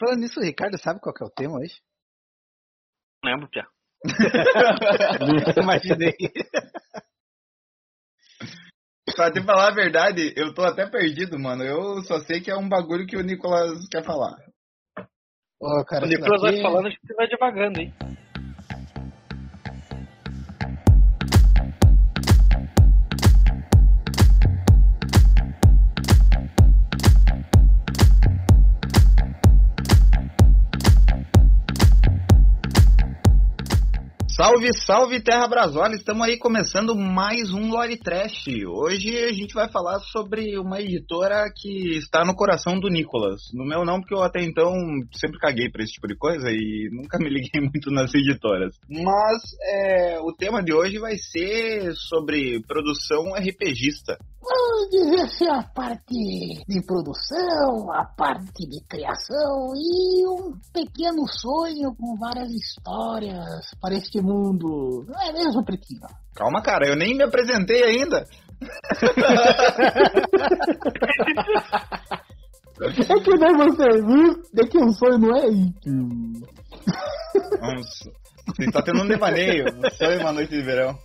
Falando nisso, o Ricardo sabe qual que é o tema hoje? Não lembro, Pia. Imaginei. Pra te falar a verdade, eu tô até perdido, mano. Eu só sei que é um bagulho que o Nicolas quer falar. Ô, cara, o Nicolas vai falando, a gente vai devagando, hein? Salve, salve Terra Brasólia! Estamos aí começando mais um Lore Trash. Hoje a gente vai falar sobre uma editora que está no coração do Nicolas. No meu não, porque eu até então sempre caguei pra esse tipo de coisa e nunca me liguei muito nas editoras. Mas é, o tema de hoje vai ser sobre produção RPGista. Vamos dizer assim, a parte de produção, a parte de criação e um pequeno sonho com várias histórias para este mundo. Não é mesmo, Pretinho? Calma, cara, eu nem me apresentei ainda. É que nem você viu, é que um sonho não é íntimo. Vamos. Você está tendo um devaneio. Um sonho, uma noite de verão.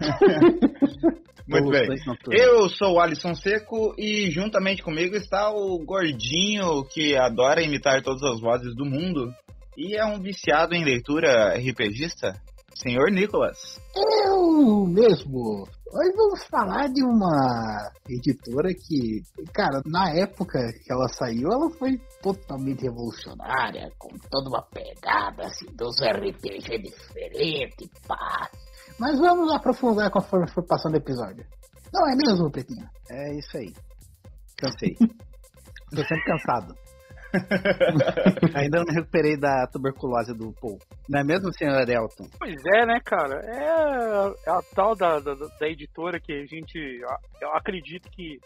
Muito bem. Eu sou o Alisson Seco e juntamente comigo está o gordinho que adora imitar todas as vozes do mundo e é um viciado em leitura RPGista, senhor Nicolas. Eu mesmo. Hoje vamos falar de uma editora que, cara, na época que ela saiu, ela foi totalmente revolucionária, com toda uma pegada assim, dos RPG diferentes, pá. Mas vamos aprofundar conforme for passando o episódio. Não é mesmo, Pretinho? É isso aí. Cansei. Tô sempre cansado. Ainda não me recuperei da tuberculose do Paul. Não é mesmo, senhor Elton? Pois é, né, cara? É, é a tal da, da, da editora que a gente. Eu acredito que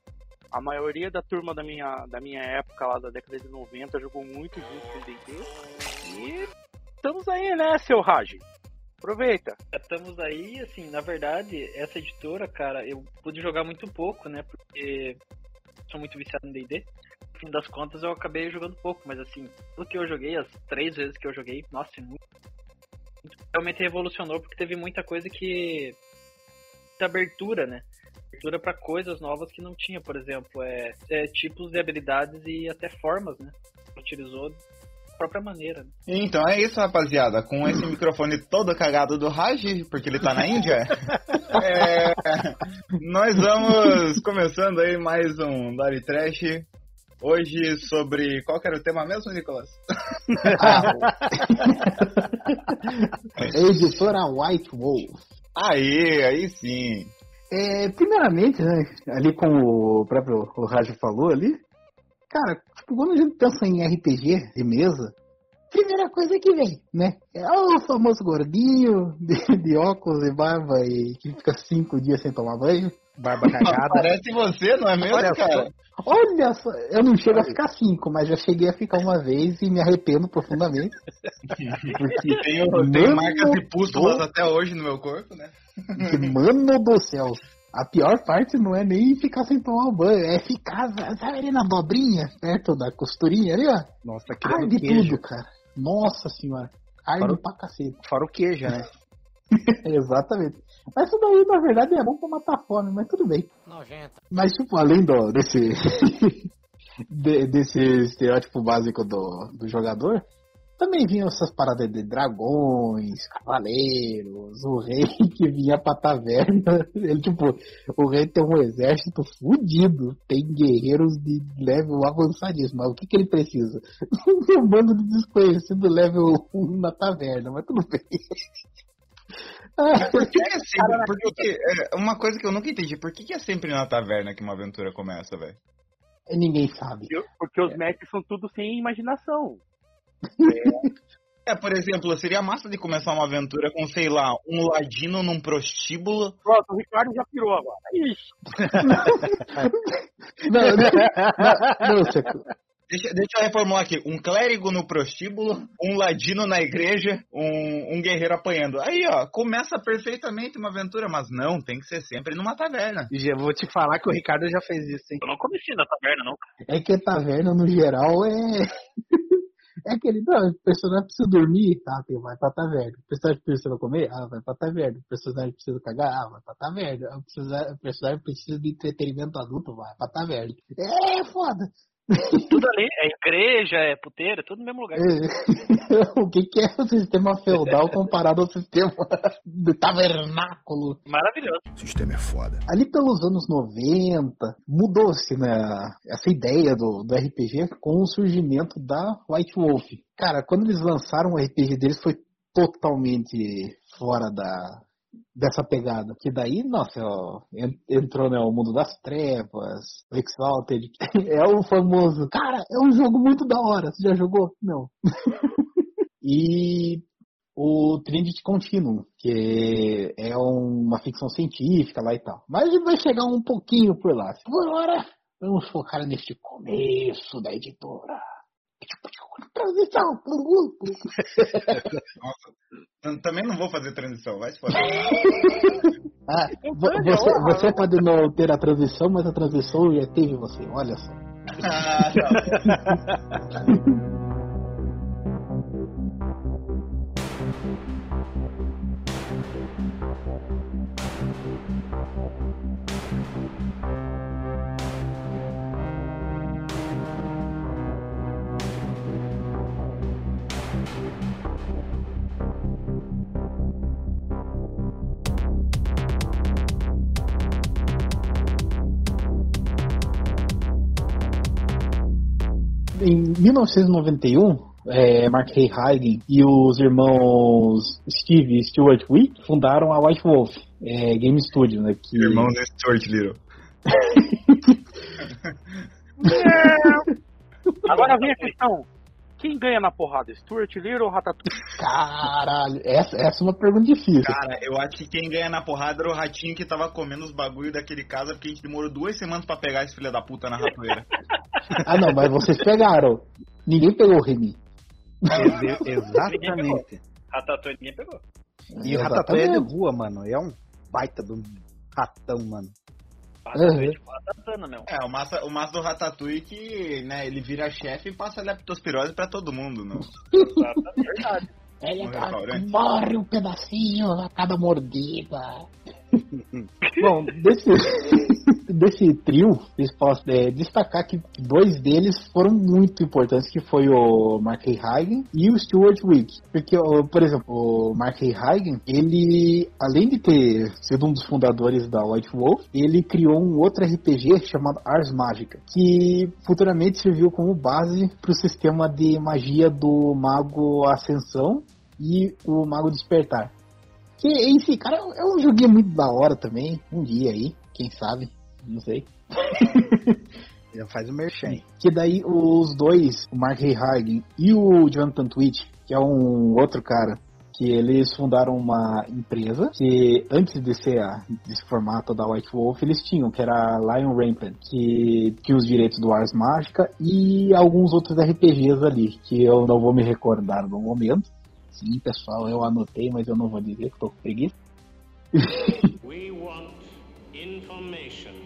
a maioria da turma da minha, da minha época, lá da década de 90, jogou muito junto com o DD. E estamos aí, né, seu Raj? Aproveita. Estamos aí, assim, na verdade, essa editora, cara, eu pude jogar muito pouco, né? Porque sou muito viciado em D&D. Fim das contas, eu acabei jogando pouco, mas assim, tudo que eu joguei, as três vezes que eu joguei, nossa, é muito, realmente revolucionou, porque teve muita coisa que... muita abertura, né? Abertura pra coisas novas que não tinha, por exemplo, é, é tipos de habilidades e até formas, né? Utilizou da própria maneira, né? Então é isso, rapaziada. Com esse microfone todo cagado do Raj, porque ele tá na Índia, é, nós vamos começando aí mais um Lore Trash. Hoje sobre. Qual que era o tema mesmo, Nicolas? editora White Wolf. Aí, aí sim. É, primeiramente, né, ali como o próprio o Raja falou ali, cara, tipo, quando a gente pensa em RPG de mesa, primeira coisa que vem, né? É o famoso gordinho de, de óculos e barba e que fica cinco dias sem tomar banho. Barba cagada. Parece você, não é mesmo, Olha cara? Olha só, eu não chego a ficar cinco, mas já cheguei a ficar uma vez e me arrependo profundamente. Porque, Tenho, tenho marcas de pústulas do- até hoje no meu corpo, né? mano do céu, a pior parte não é nem ficar sem tomar banho, é ficar, sabe ali na dobrinha, perto da costurinha ali, ó. Nossa, criando Arde queijo. tudo, cara. Nossa senhora. Arde Fora o- pra cacete. Fora o queijo, né? Exatamente. Mas isso daí, na verdade, é bom pra matar a fome, mas tudo bem. Nojenta. Mas, tipo, além do, desse, de- desse estereótipo básico do, do jogador, também vinham essas paradas de dragões, cavaleiros, o rei que vinha pra taverna. Ele, tipo, o rei tem um exército fudido, tem guerreiros de level avançadíssimo. Mas o que, que ele precisa? um bando de desconhecido level 1 na taverna, mas tudo bem. Ah, Por que, que é sempre. Por que que- é, uma coisa que eu nunca entendi, por que, que é sempre na taverna que uma aventura começa, velho? Ninguém sabe. Porque os mestres são tudo sem imaginação. É, por exemplo, seria massa de começar uma aventura com, sei lá, um ladino num prostíbulo. Pronto, o Ricardo já pirou agora. Ixi. Não, não, não, não, Seco. Deixa, deixa eu reformular aqui. Um clérigo no prostíbulo, um ladino na igreja, um, um guerreiro apanhando. Aí, ó, começa perfeitamente uma aventura, mas não, tem que ser sempre numa taverna. Já vou te falar que o Ricardo já fez isso, hein? Eu não comecei na taverna, não. É que a taverna, no geral, é. É aquele, não, o personagem precisa dormir, ah, tem, vai pra taverna. O personagem precisa comer, ah, vai pra taverna. O personagem precisa cagar, ah, vai pra taverna. O personagem precisa de entretenimento adulto, vai pra taverna. É foda. Tudo ali, é igreja, é puteiro, é tudo no mesmo lugar. o que, que é o sistema feudal comparado ao sistema do tabernáculo? Maravilhoso. O sistema é foda. Ali pelos anos 90, mudou-se né, essa ideia do, do RPG com o surgimento da White Wolf. Cara, quando eles lançaram o RPG deles foi totalmente fora da, dessa pegada. Que daí, nossa, ó, entrou né, o mundo das trevas, o Exalted. É o famoso. Cara, é um jogo muito da hora. Você já jogou? Não. e o Trinity Continuum, que é uma ficção científica lá e tal. Mas vai chegar um pouquinho por lá. Agora, vamos focar neste começo da editora. Transição. Nossa, também não vou fazer transição, vai se fazer. ah, você, você pode não ter a transição, mas a transição já teve você, olha só. Ah, não. em 1991, é, Mark Hayhagen e os irmãos Steve e Stuart Wick fundaram a White Wolf é, Game Studio, né? Que... Irmãos de Stuart Little. Agora vem a questão. Quem ganha na porrada, Stuart Little ou Ratatouille? Caralho, essa, essa é uma pergunta difícil. Cara, eu acho que quem ganha na porrada era o ratinho que tava comendo os bagulho daquele casa, porque a gente demorou duas semanas pra pegar esse filho da puta na ratoeira. ah não, mas vocês pegaram. Ninguém pegou o Remy. Exatamente. Ratatouille ninguém pegou. E o Ratatouille é de rua, mano. É um baita do ratão, mano. Uhum. Tipo ratatana, meu. É, o massa, o massa do Ratatouille que, né, ele vira chefe e passa leptospirose pra todo mundo, não? Exatamente, verdade. Ele tá, morre um pedacinho a cada mordida. Bom, desse, desse trio, posso é, destacar que dois deles foram muito importantes, que foi o Mark Hagen e o Stuart Wick. Porque, por exemplo, o Mark Hagen, ele, além de ter sido um dos fundadores da White Wolf, ele criou um outro RPG chamado Ars Magica, que futuramente serviu como base para o sistema de magia do Mago Ascensão e o Mago Despertar. Que si, cara, é um joguinho muito da hora também. Um dia aí, quem sabe, não sei. Já faz o merchan. Que daí os dois, o Mark Hagen e o Jonathan Twitch, que é um outro cara, que eles fundaram uma empresa que antes de ser a, desse formato da White Wolf eles tinham, que era a Lion Rampant, que tinha os direitos do Ars Mágica e alguns outros RPGs ali, que eu não vou me recordar no momento. Sim, pessoal, eu anotei, mas eu não vou dizer que tô com preguiça.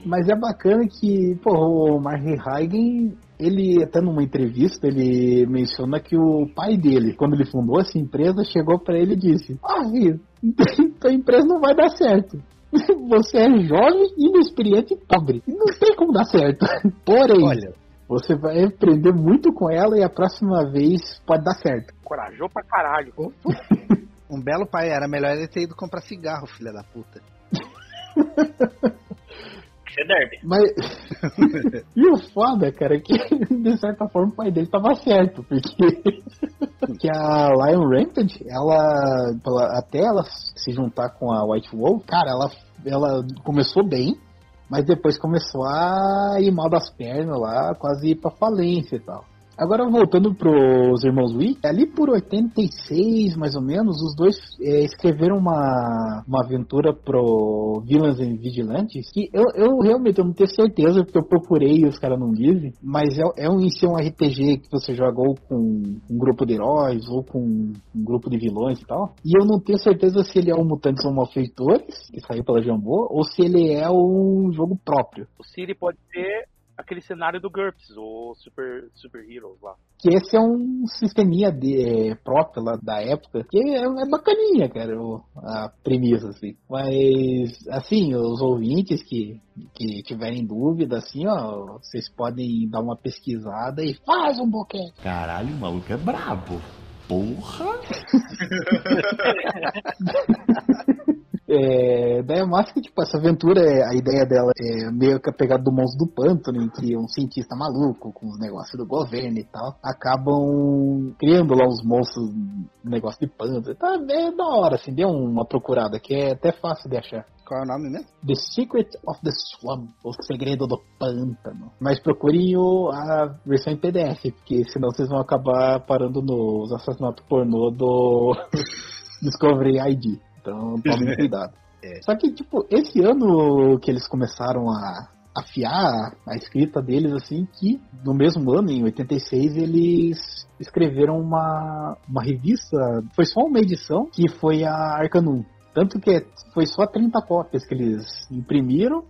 mas é bacana que, pô, o Mark Hagen, ele até numa entrevista, ele menciona que o pai dele, quando ele fundou essa empresa, chegou para ele e disse: Ah, filho, tua empresa não vai dar certo. Você é jovem, inexperiente e pobre. Não tem como dar certo. Porém, Olha, você vai aprender muito com ela e a próxima vez pode dar certo. Corajou pra caralho. um belo pai, era melhor ele ter ido comprar cigarro, filha da puta. Você derby. Mas. e o foda, cara, é que de certa forma o pai dele tava certo, porque. que a Lion Rampant, ela, ela. Até ela se juntar com a White Wolf, cara, ela, ela começou bem mas depois começou a ir mal das pernas lá, quase ir pra falência e tal. Agora voltando pros irmãos Wii, ali por 86 mais ou menos, os dois é, escreveram uma, uma aventura pro Villains and Vigilantes, que eu, eu realmente eu não tenho certeza, porque eu procurei os caras não dizem, mas é, é um, é um RPG que você joga ou com um grupo de heróis, ou com um grupo de vilões e tal, e eu não tenho certeza se ele é um Mutantes ou Malfeitores, que saiu pela Jambô, ou se ele é um jogo próprio. O Siri pode ser aquele cenário do GURPS, o Super, Super Heroes lá. Que esse é um sisteminha de, é, próprio lá da época, que é, é bacaninha, cara, o, a premissa, assim. Mas, assim, os ouvintes que, que tiverem dúvida, assim, ó, vocês podem dar uma pesquisada e faz um boquete. Caralho, o maluco é brabo. Porra! É, daí é massa que, tipo, essa aventura, é, a ideia dela é meio que a pegada do monstro do pântano, em que um cientista maluco, com os negócios do governo e tal, acabam criando lá os monstros, negócio de pântano. Tá é da hora, assim, deu uma procurada que é até fácil de achar. Qual é o nome mesmo? The Secret of the Swamp, o segredo do pântano. Mas procurem o, a versão em PDF, porque senão vocês vão acabar parando nos assassinatos pornô do Discovery ID. Então tomem cuidado. É. Só que, tipo, esse ano que eles começaram a afiar a escrita deles, assim, que no mesmo ano, em 86, eles escreveram uma, uma revista, foi só uma edição, que foi a Arcanum. Tanto que foi só 30 cópias que eles imprimiram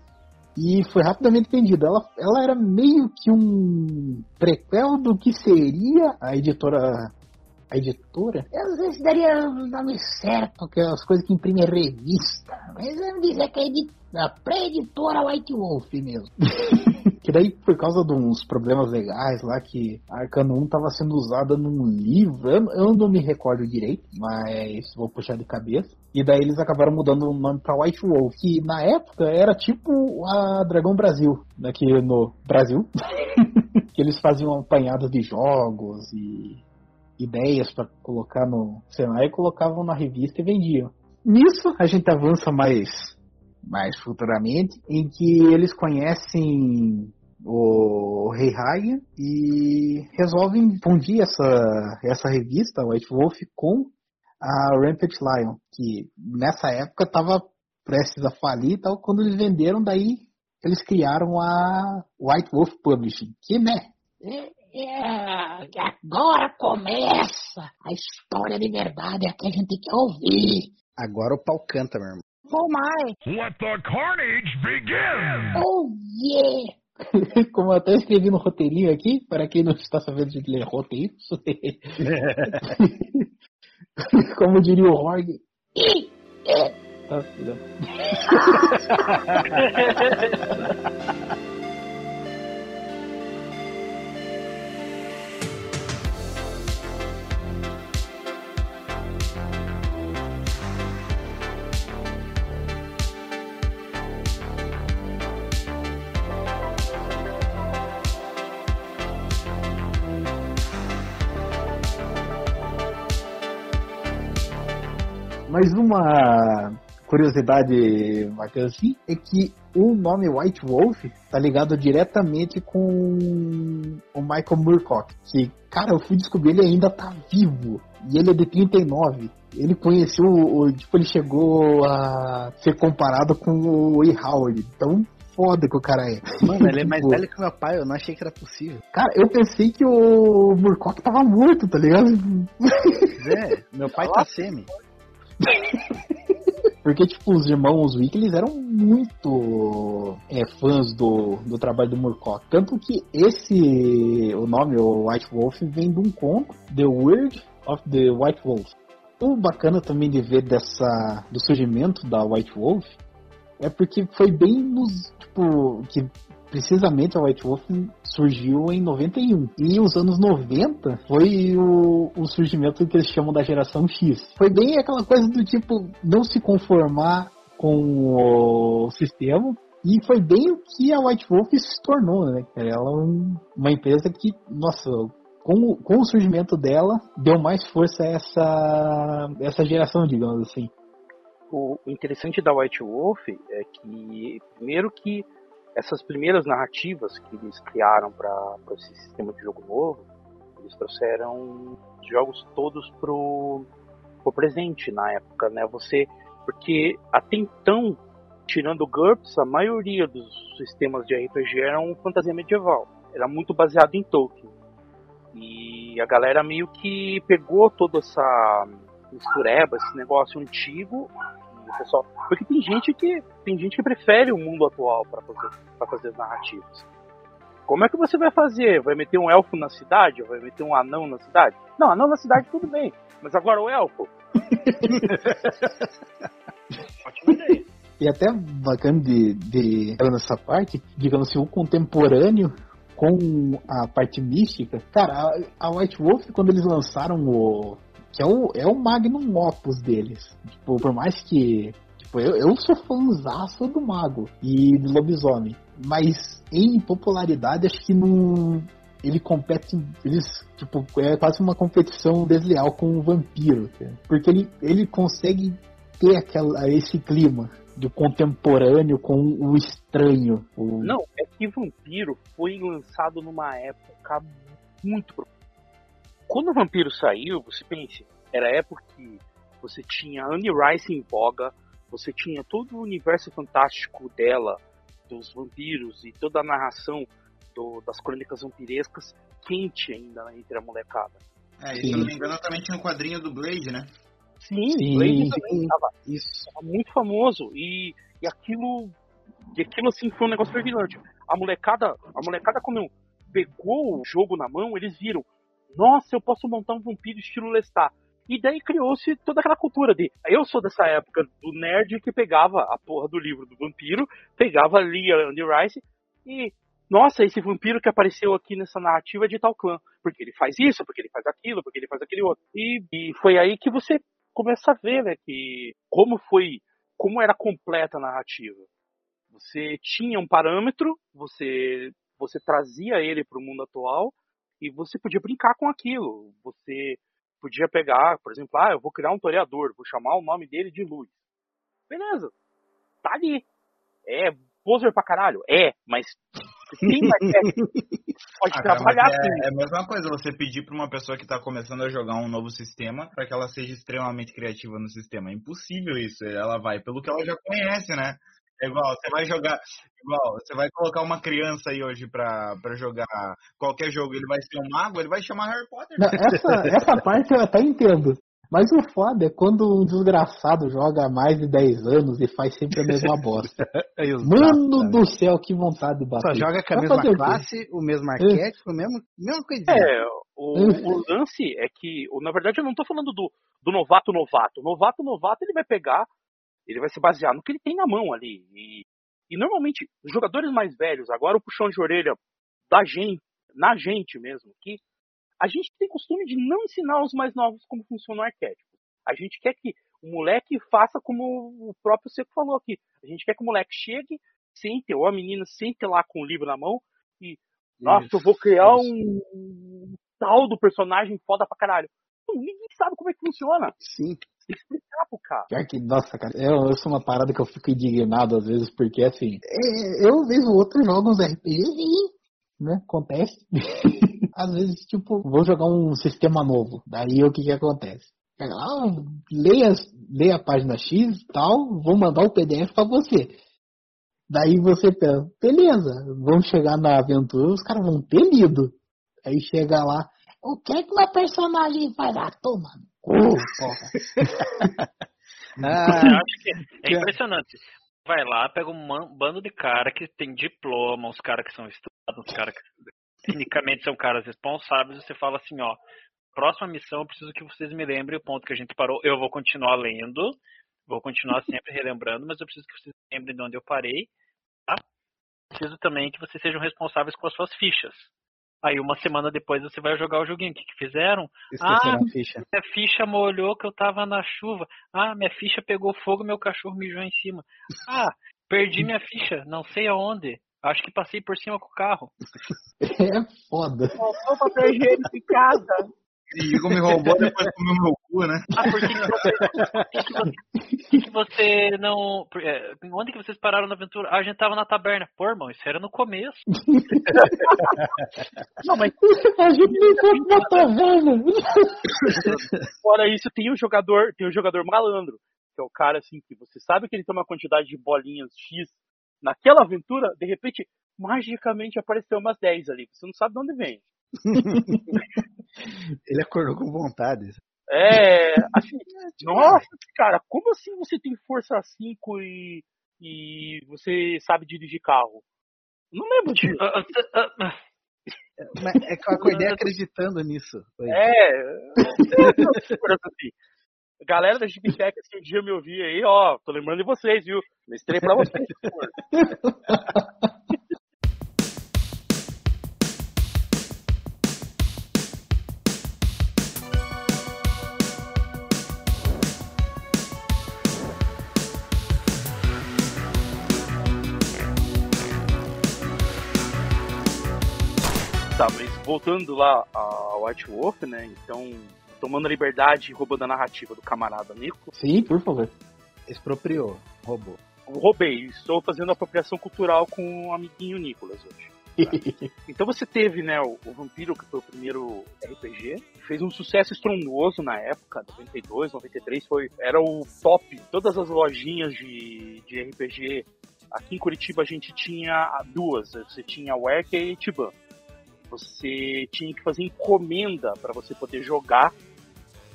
e foi rapidamente vendida. Ela, ela era meio que um prequel do que seria a editora a editora, eu não sei se daria o nome certo, que é as coisas que imprimem revista, mas vamos dizer que é a pré-editora White Wolf mesmo. que daí, por causa de uns problemas legais lá, que a Arcano 1 estava sendo usada num livro, eu, não me recordo direito, mas vou puxar de cabeça. E daí eles acabaram mudando o nome pra White Wolf, que na época era tipo a Dragão Brasil, aqui no Brasil. que eles faziam apanhados de jogos e ideias para colocar no cenário colocavam na revista e vendiam. Nisso a gente avança mais, mais futuramente, em que eles conhecem o Rei Raya e resolvem fundir essa, essa revista, White Wolf, com a Rampage Lion, que nessa época estava prestes a falir e tal, quando eles venderam, daí eles criaram a White Wolf Publishing, que né, é, agora começa a história de verdade, é que a gente quer ouvir. Agora o pau canta, meu irmão. Oh my, Let the carnage begin! oh yeah. Como eu até escrevi no roteirinho aqui, para quem não está sabendo de ler roteiros, como diria o Horg, "Ih, é." Tá, Mas uma curiosidade bacana assim é que o nome White Wolf tá ligado diretamente com o Michael Moorcock, que, cara, eu fui descobrir ele ainda tá vivo. E ele é de 39. Ele conheceu, o, tipo, ele chegou a ser comparado com o E. Howard. Tão foda que o cara é. Mano, ele é mais Tipo, velho que meu pai, eu não achei que era possível. Cara, eu pensei que o Moorcock tava morto, tá ligado? É, meu pai tá semi. Porque, tipo, os irmãos Wick, eles eram muito é, fãs do, do trabalho do Moorcock. Tanto que esse, o nome, o White Wolf, vem de um conto, The Word of the White Wolf. O bacana também de ver dessa, do surgimento da White Wolf é porque foi bem nos, tipo, que precisamente a White Wolf surgiu em 91. E os anos 90 foi o, o surgimento que eles chamam da geração X. Foi bem aquela coisa do tipo não se conformar com o sistema. E foi bem o que a White Wolf se tornou, né? Ela é um- uma empresa que, nossa, com, o- com o surgimento dela, deu mais força a essa, essa geração, digamos assim. O interessante da White Wolf é que, primeiro que essas primeiras narrativas que eles criaram para esse sistema de jogo novo, eles trouxeram os jogos todos pro, pro presente na época, né? Você, porque até então, tirando o GURPS, a maioria dos sistemas de RPG eram fantasia medieval, era muito baseado em Tolkien. E a galera meio que pegou toda essa mistureba, esse negócio antigo o pessoal, porque tem gente que tem gente que prefere o mundo atual para fazer para fazer as narrativas. Como é que você vai fazer? Vai meter um elfo na cidade? Vai meter um anão na cidade? Não, anão na cidade tudo bem. Mas agora o elfo? Ótima ideia. E até bacana de, de nessa parte, digamos assim, o contemporâneo com a parte mística. Cara, a, a White Wolf, quando eles lançaram o. que é o, é o Magnum Opus deles. Tipo, por mais que. Tipo, eu, eu sou fãzaço do Mago e do Lobisomem. Mas em popularidade, acho que não. Ele compete. Eles, tipo, é quase uma competição desleal com o vampiro. cara. Porque ele, ele consegue ter aquela, esse clima de contemporâneo com o estranho. O... Não, é que Vampiro foi lançado numa época muito. pro- Quando o Vampiro saiu, você pense, era a época que você tinha Anne Rice em voga, você tinha todo o universo fantástico dela, dos vampiros e toda a narração do- das crônicas vampirescas quente ainda né, entre a molecada. É, e se eu não me engano, também tinha o quadrinho do Blade, né? Sim, Sim, Blade também sim. tava Isso. tava muito famoso e, e aquilo e aquilo assim foi um negócio fervilhante. A molecada, a molecada quando pegou o jogo na mão, eles viram, nossa, eu posso montar um vampiro estilo Lestat. E daí criou-se toda aquela cultura de. Eu sou dessa época do nerd que pegava a porra do livro do vampiro, pegava ali a Andy Rice e. Nossa, esse vampiro que apareceu aqui nessa narrativa é de tal clã. Porque ele faz isso, porque ele faz aquilo, porque ele faz aquele outro. E, e foi aí que você começa a ver, né, que como foi, como era completa a narrativa. Você tinha um parâmetro, você você trazia ele para o mundo atual e você podia brincar com aquilo. Você podia pegar, por exemplo, ah, eu vou criar um toreador, vou chamar o nome dele de Luz. Beleza, tá ali. É poser pra caralho? É, mas quem vai ter? Pode Ah, cara, trabalhar mas assim. é, é a mesma coisa você pedir pra uma pessoa que tá começando a jogar um novo sistema pra que ela seja extremamente criativa no sistema. É impossível isso. Ela vai pelo que ela já conhece, né? É igual, você vai jogar. Igual, você vai colocar uma criança aí hoje pra, pra jogar qualquer jogo, ele vai ser um mago, ele vai chamar Harry Potter. Não, essa, essa parte eu até entendo. Mas o foda é quando um desgraçado joga há mais de 10 anos e faz sempre a mesma bosta. Os Mano do céu, que vontade de Só bater. joga com a mesma fazer o classe, o mesmo arquétipo, o mesmo, mesma coisinha. É, o, o lance é que, na verdade, eu não tô falando do, do novato novato. Novato novato ele vai pegar, ele vai se basear no que ele tem na mão ali. E, e normalmente, os jogadores mais velhos, agora o puxão de orelha da gente, na gente mesmo, que a gente tem costume de não ensinar os mais novos como funciona o arquétipo. A gente quer que o moleque faça como o próprio Seco falou aqui. A gente quer que o moleque chegue, sente, ou a menina sente lá com o livro na mão e nossa, eu vou criar isso. um tal do personagem foda pra caralho. Ninguém sabe como é que funciona. Sim. Tem que explicar pro cara. Pior que, nossa, cara, eu, eu sou uma parada que eu fico indignado às vezes, porque assim, é, eu vejo outros jogos RPG, né? Acontece. às vezes, tipo, vou jogar um sistema novo. Daí o que que acontece? Pega lá, leia, leia a página X e tal, vou mandar o PDF pra você. Daí você pensa, beleza, vamos chegar na aventura, os caras vão ter lido. Aí chega lá, o que é que meu personagem faz? Ah, toma. Porra. Ah, Eu acho que é impressionante. Vai lá, pega um bando de cara que tem diploma, uns caras que são estudados, uns caras que tecnicamente são caras responsáveis, e você fala assim, ó, próxima missão eu preciso que vocês me lembrem o ponto que a gente parou. Eu vou continuar lendo, vou continuar sempre relembrando, mas eu preciso que vocês lembrem de onde eu parei, tá? Preciso também que vocês sejam responsáveis com as suas fichas. Aí uma semana depois você vai jogar o joguinho. O que, que fizeram? esqueceram Ah, a ficha. minha ficha molhou que eu tava na chuva. Ah, minha ficha pegou fogo, meu cachorro mijou em cima. Ah, perdi minha ficha, não sei aonde. Acho que passei por cima com o carro. É foda. Faltou papel higiênico em casa. E Igor me roubou depois comeu meu cu, né? Ah, por que, que você, por que, que você, que não. é, onde que vocês pararam na aventura? Ah, a gente tava na taberna. Pô, irmão, isso era no começo. Não, mas A gente nem foi pra taverna. fora isso, tem o jogador, tem o jogador malandro, que é o cara assim que você sabe que ele tem uma quantidade de bolinhas X naquela aventura, de repente, magicamente apareceu umas 10 ali. Você não sabe de onde vem. Ele acordou com vontade. É, assim, nossa, cara, como assim você tem força 5 e, e você sabe dirigir carro? Não lembro disso. Ah, ah, ah. Mas é que eu acordei acreditando nisso. Foi. É. assim. Galera da Gibitec, se um dia me ouvir aí, ó, tô lembrando de vocês, viu? Mestrei pra vocês. Voltando lá ao White Wolf, né? Então, tomando a liberdade e roubando a narrativa do camarada Nico, Sim, por favor. Expropriou, roubou. roubei. Estou fazendo apropriação cultural com o amiguinho Nicolas hoje. Então você teve, né, o, o Vampiro, que foi o primeiro RPG, fez um sucesso estrondoso na época, 92, 93, foi, era o top. Todas as lojinhas de, de RPG, aqui em Curitiba a gente tinha duas, você tinha o Erk e a Itiban. Você tinha que fazer encomenda para você poder jogar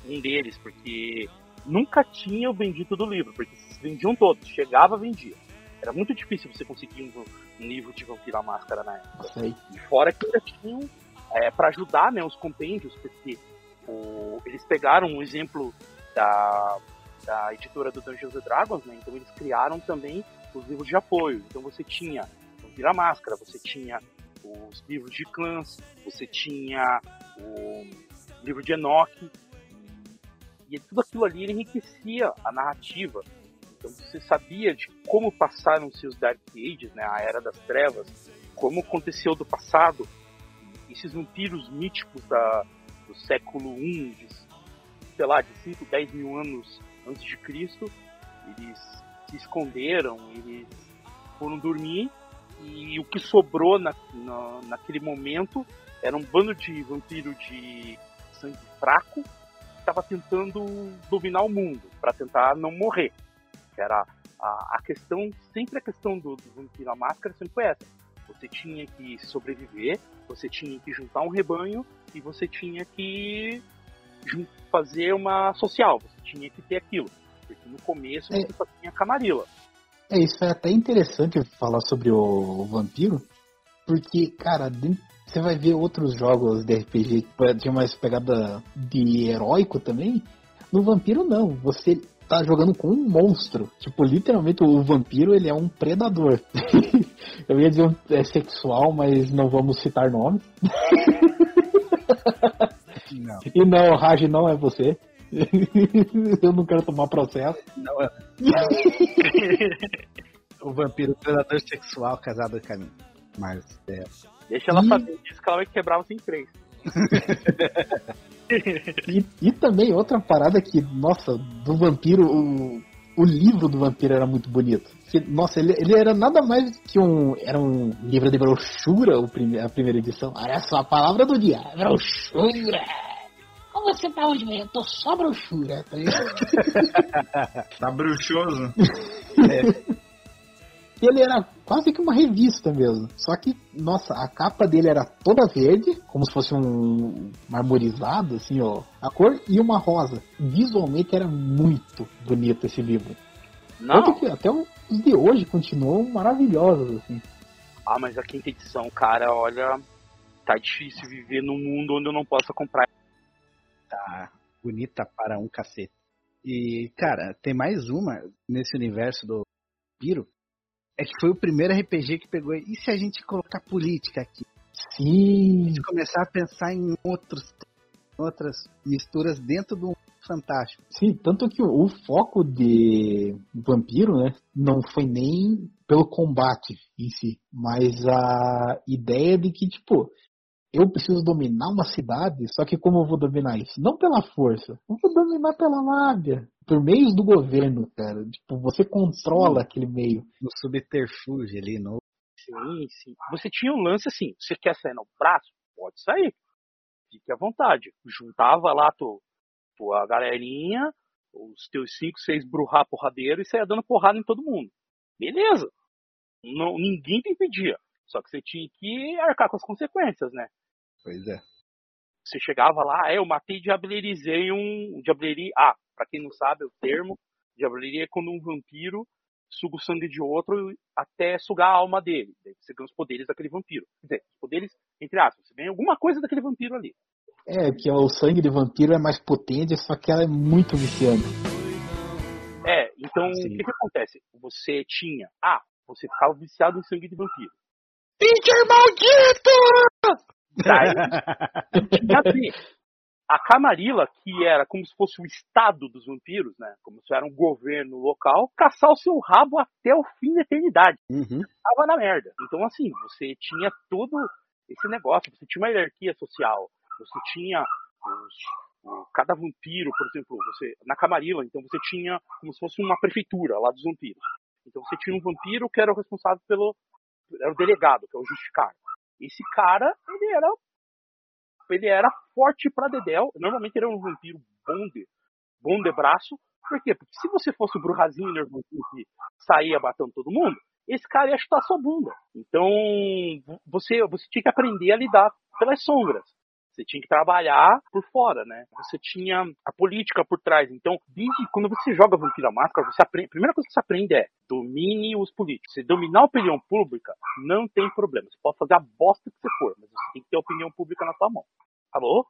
um deles, porque nunca tinha o bendito do livro, porque vendiam todos, chegava, vendia. Era muito difícil você conseguir um, livro de Vampiro à Máscara na época. Sei. E fora que ainda tinham, é, para ajudar né, os compêndios, porque o- eles pegaram um exemplo da, da editora do Dungeons and Dragons, né, então eles criaram também os livros de apoio. Então você tinha Vampiro à Máscara, você tinha os livros de clãs, você tinha o livro de Enoch, e tudo aquilo ali enriquecia a narrativa. Então você sabia de como passaram-se os Dark Ages, né, a Era das Trevas, como aconteceu do passado, esses vampiros míticos da, do século I, de, sei lá, de 5, 10 mil anos antes de Cristo, eles se esconderam, eles foram dormir e o que sobrou na, na, naquele momento era um bando de vampiro de sangue fraco que estava tentando dominar o mundo para tentar não morrer. Que era a, a questão, sempre a questão do, do vampiro à máscara sempre foi essa. Você tinha que sobreviver, você tinha que juntar um rebanho e você tinha que fazer uma social, você tinha que ter aquilo. Porque no começo É. você só tinha camarila. É, isso é até interessante falar sobre o vampiro, porque, cara, você vai ver outros jogos de RPG que tinha mais pegada de heróico também. No vampiro, não. Você tá jogando com um monstro. Tipo, literalmente, o vampiro, ele é um predador. Eu ia dizer um, é sexual, mas não vamos citar nomes. Não, E não, Raj, não é você. Eu não quero tomar processo. não é. o vampiro predador sexual casado com a mim. Mas é. Deixa ela Ih. saber disso que ela vai quebrar você em três. E, e também outra parada que, nossa, do vampiro, o, o livro do vampiro era muito bonito. Que, nossa, ele, ele era nada mais que um. Era um livro de brochura, o prime, a primeira edição. Olha só, a palavra do dia, brochura. Você tá hoje, velho? Eu tô só brochura, tá ligado? Tá bruxoso. E ele era quase que uma revista mesmo. Só que, nossa, a capa dele era toda verde, como se fosse um marmorizado, assim, ó, a cor, e uma rosa. Visualmente era muito bonito esse livro. Não, Tanto que até os de hoje continuam maravilhosos, assim. ah, mas a quinta edição, cara, olha, tá difícil viver num mundo onde eu não possa comprar. Tá bonita para um cacete. E, cara, tem mais uma nesse universo do Piro. É que foi o primeiro RPG que pegou. E se a gente colocar política aqui? Sim. E começar a pensar em outros, outras misturas dentro do fantástico. Sim, tanto que o, o foco de Vampiro, né, não foi nem pelo combate em si, mas a ideia de que, tipo, eu preciso dominar uma cidade, só que como eu vou dominar isso? Não pela força, eu vou dominar pela lábia, por meios do governo, cara. Tipo, você controla aquele meio. No subterfúgio ali, no. Sim, sim. Você tinha um lance assim, você quer sair no braço? Pode sair. Fique à vontade. Juntava lá tu, tua galerinha, os teus cinco, seis brurrar porradeiro e saia dando porrada em todo mundo. Beleza. Não, ninguém te impedia. Só que você tinha que arcar com as consequências, né? Pois é. Você chegava lá, é, eu matei e diablerizei um. Diableri, ah, pra quem não sabe o termo, diableria é quando um vampiro suga o sangue de outro até sugar a alma dele. Daí você ganha os poderes daquele vampiro. Quer dizer, os poderes, entre aspas, você ganha alguma coisa daquele vampiro ali. É, que o sangue de vampiro é mais potente, só que ela é muito viciante. É, então Sim. o que, que acontece? Você tinha. Ah, você ficava viciado em sangue de vampiro. Pincher maldito! Daí B. A Camarilla, que era como se fosse o estado dos vampiros, né? Como se era um governo local, caçar o seu rabo até o fim da eternidade. Uhum. Tava na merda. Então, assim, você tinha todo esse negócio, você tinha uma hierarquia social, você tinha os- cada vampiro, por exemplo, você na Camarilla, então você tinha como se fosse uma prefeitura lá dos vampiros. Então você tinha um vampiro que era o responsável pelo era o delegado, que é o justicar. Esse cara, ele era ele era forte pra dedéu, normalmente ele era um vampiro bom de, bom de braço. Por quê? Porque se você fosse o Bruhazinho que saía batendo todo mundo, esse cara ia chutar sua bunda. Então, você, você tinha que aprender a lidar pelas sombras. Você tinha que trabalhar por fora, né? Você tinha a política por trás. Então, desde quando você joga Vampiro à Máscara, você aprende, a primeira coisa que você aprende é domine os políticos. Você dominar a opinião pública, não tem problema. Você pode fazer a bosta que você for, mas você tem que ter a opinião pública na sua mão. Alô?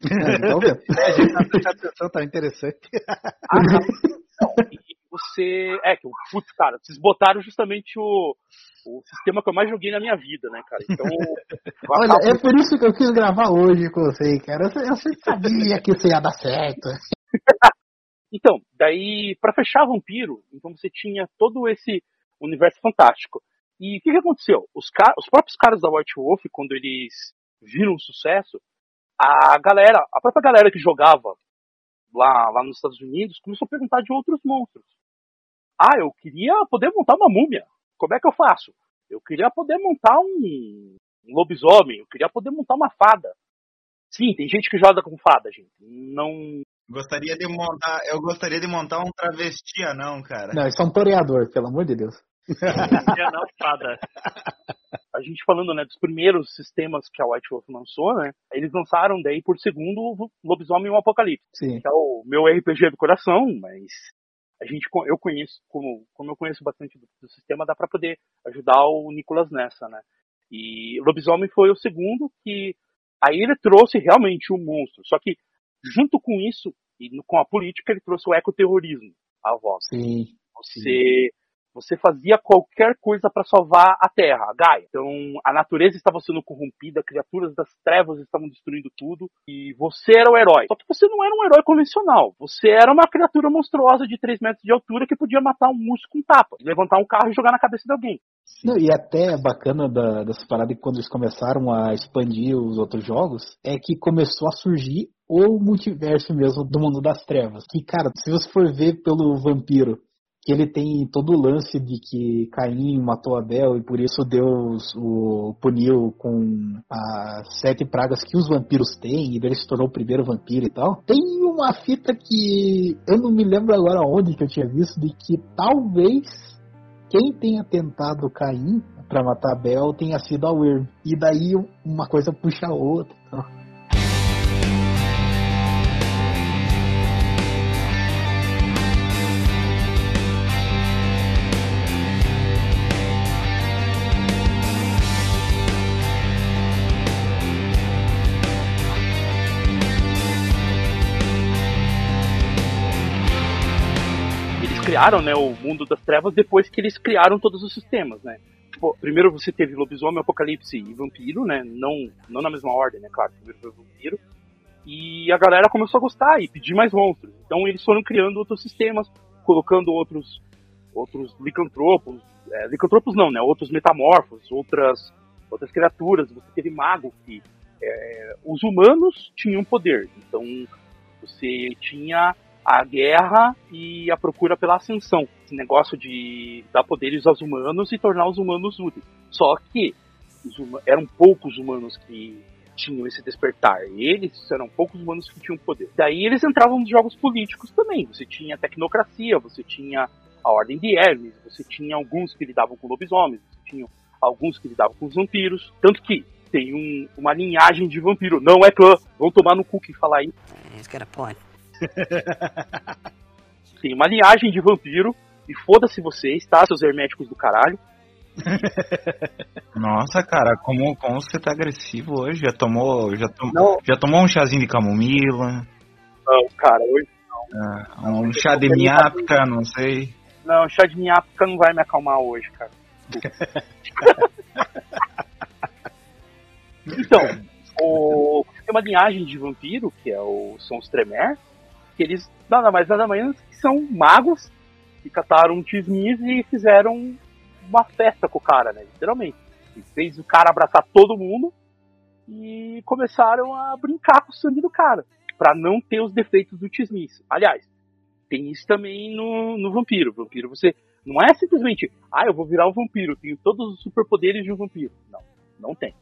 Então, vendo? É, a gente tá prestando atenção, tá interessante. Ah, tá. Não, e você. É, que, putz, cara, vocês botaram justamente o, o sistema que eu mais joguei na minha vida, né, cara? Então. Olha, é por isso que eu quis gravar hoje com você, cara. Eu, eu sempre sabia que isso ia dar certo. Então, daí, pra fechar Vampiro, então você tinha todo esse universo fantástico. E o que, que aconteceu? Os, ca- os próprios caras da White Wolf, quando eles viram o sucesso, a galera, a própria galera que jogava lá, lá nos Estados Unidos começou a perguntar de outros monstros. Ah, eu queria poder montar uma múmia. Como é que eu faço? Eu queria poder montar um, um lobisomem. Eu queria poder montar uma fada. Sim, tem gente que joga com fada, gente. Não, Gostaria de montar, eu gostaria de montar um travesti não, cara. Não, isso é um toreador, pelo amor de Deus. Já não, fada. a gente falando né, dos primeiros sistemas que a White Wolf lançou, né? Eles lançaram daí por segundo o Lobisomem e o Apocalipse, Sim. que é o meu RPG do coração, mas a gente eu conheço como como eu conheço bastante do, do sistema, dá para poder ajudar o Nicolas nessa, né? E Lobisomem foi o segundo que aí ele trouxe realmente o monstro, só que junto com isso e no- com a política ele trouxe o ecoterrorismo à volta Sim. você você fazia qualquer coisa para salvar a Terra, a Gaia. Então a natureza estava sendo corrompida, criaturas das trevas estavam destruindo tudo e você era o herói. Só que você não era um herói convencional. Você era uma criatura monstruosa de 3 metros de altura que podia matar um urso com tapa, levantar um carro e jogar na cabeça de alguém. Não, e até é bacana da, dessa parada que quando eles começaram a expandir os outros jogos, é que começou a surgir o multiverso mesmo do mundo das trevas. Que, cara, se você for ver pelo vampiro, que ele tem todo o lance de que Caim matou Abel e por isso Deus o puniu com as sete pragas que os vampiros têm, e ele se tornou o primeiro vampiro e tal. Tem uma fita que eu não me lembro agora onde que eu tinha visto, de que talvez quem tenha tentado Caim pra matar Abel tenha sido a Wyrm. E daí uma coisa puxa a outra. então. Criaram, né, o mundo das trevas depois que eles criaram todos os sistemas, né? Tipo, primeiro você teve lobisomem, apocalipse e vampiro, né? Não, não na mesma ordem, né? Claro, primeiro foi o vampiro. E a galera começou a gostar e pedir mais monstros. Então eles foram criando outros sistemas, colocando outros outros licantropos, é, licantropos não, né? Outros metamorfos, outras outras criaturas. Você teve mago que é, os humanos tinham poder. Então você tinha a guerra e a procura pela ascensão. Esse negócio de dar poderes aos humanos e tornar os humanos úteis. Só que os huma- eram poucos humanos que tinham esse despertar. Eles eram poucos humanos que tinham poder. Daí eles entravam nos jogos políticos também. Você tinha a tecnocracia, você tinha a Ordem de Hermes, você tinha alguns que lidavam com lobisomens, você tinha alguns que lidavam com os vampiros. Tanto que tem um- uma linhagem de vampiro. Não é clã. Vão tomar no cu que falar isso. He's got a point. tem uma linhagem de vampiro E foda-se vocês, tá? Seus herméticos do caralho. Nossa, cara, como, como você tá agressivo hoje? Já tomou, já, tom, Não. já tomou um chazinho de camomila? Não, cara, hoje. ah, um chá de miapca, não sei. Não, chá de minhapica não vai me acalmar hoje, cara. então, o, tem uma linhagem de vampiro, que é o, são os Tremere, que eles nada mais nada menos que são magos que cataram um tismis e fizeram uma festa com o cara, né? Literalmente. E fez o cara abraçar todo mundo e começaram a brincar com o sangue do cara, pra não ter os defeitos do tismis. Aliás, tem isso também no, no vampiro. Vampiro, você não é simplesmente, ah, eu vou virar um vampiro, tenho todos os superpoderes de um vampiro. Não, não tem.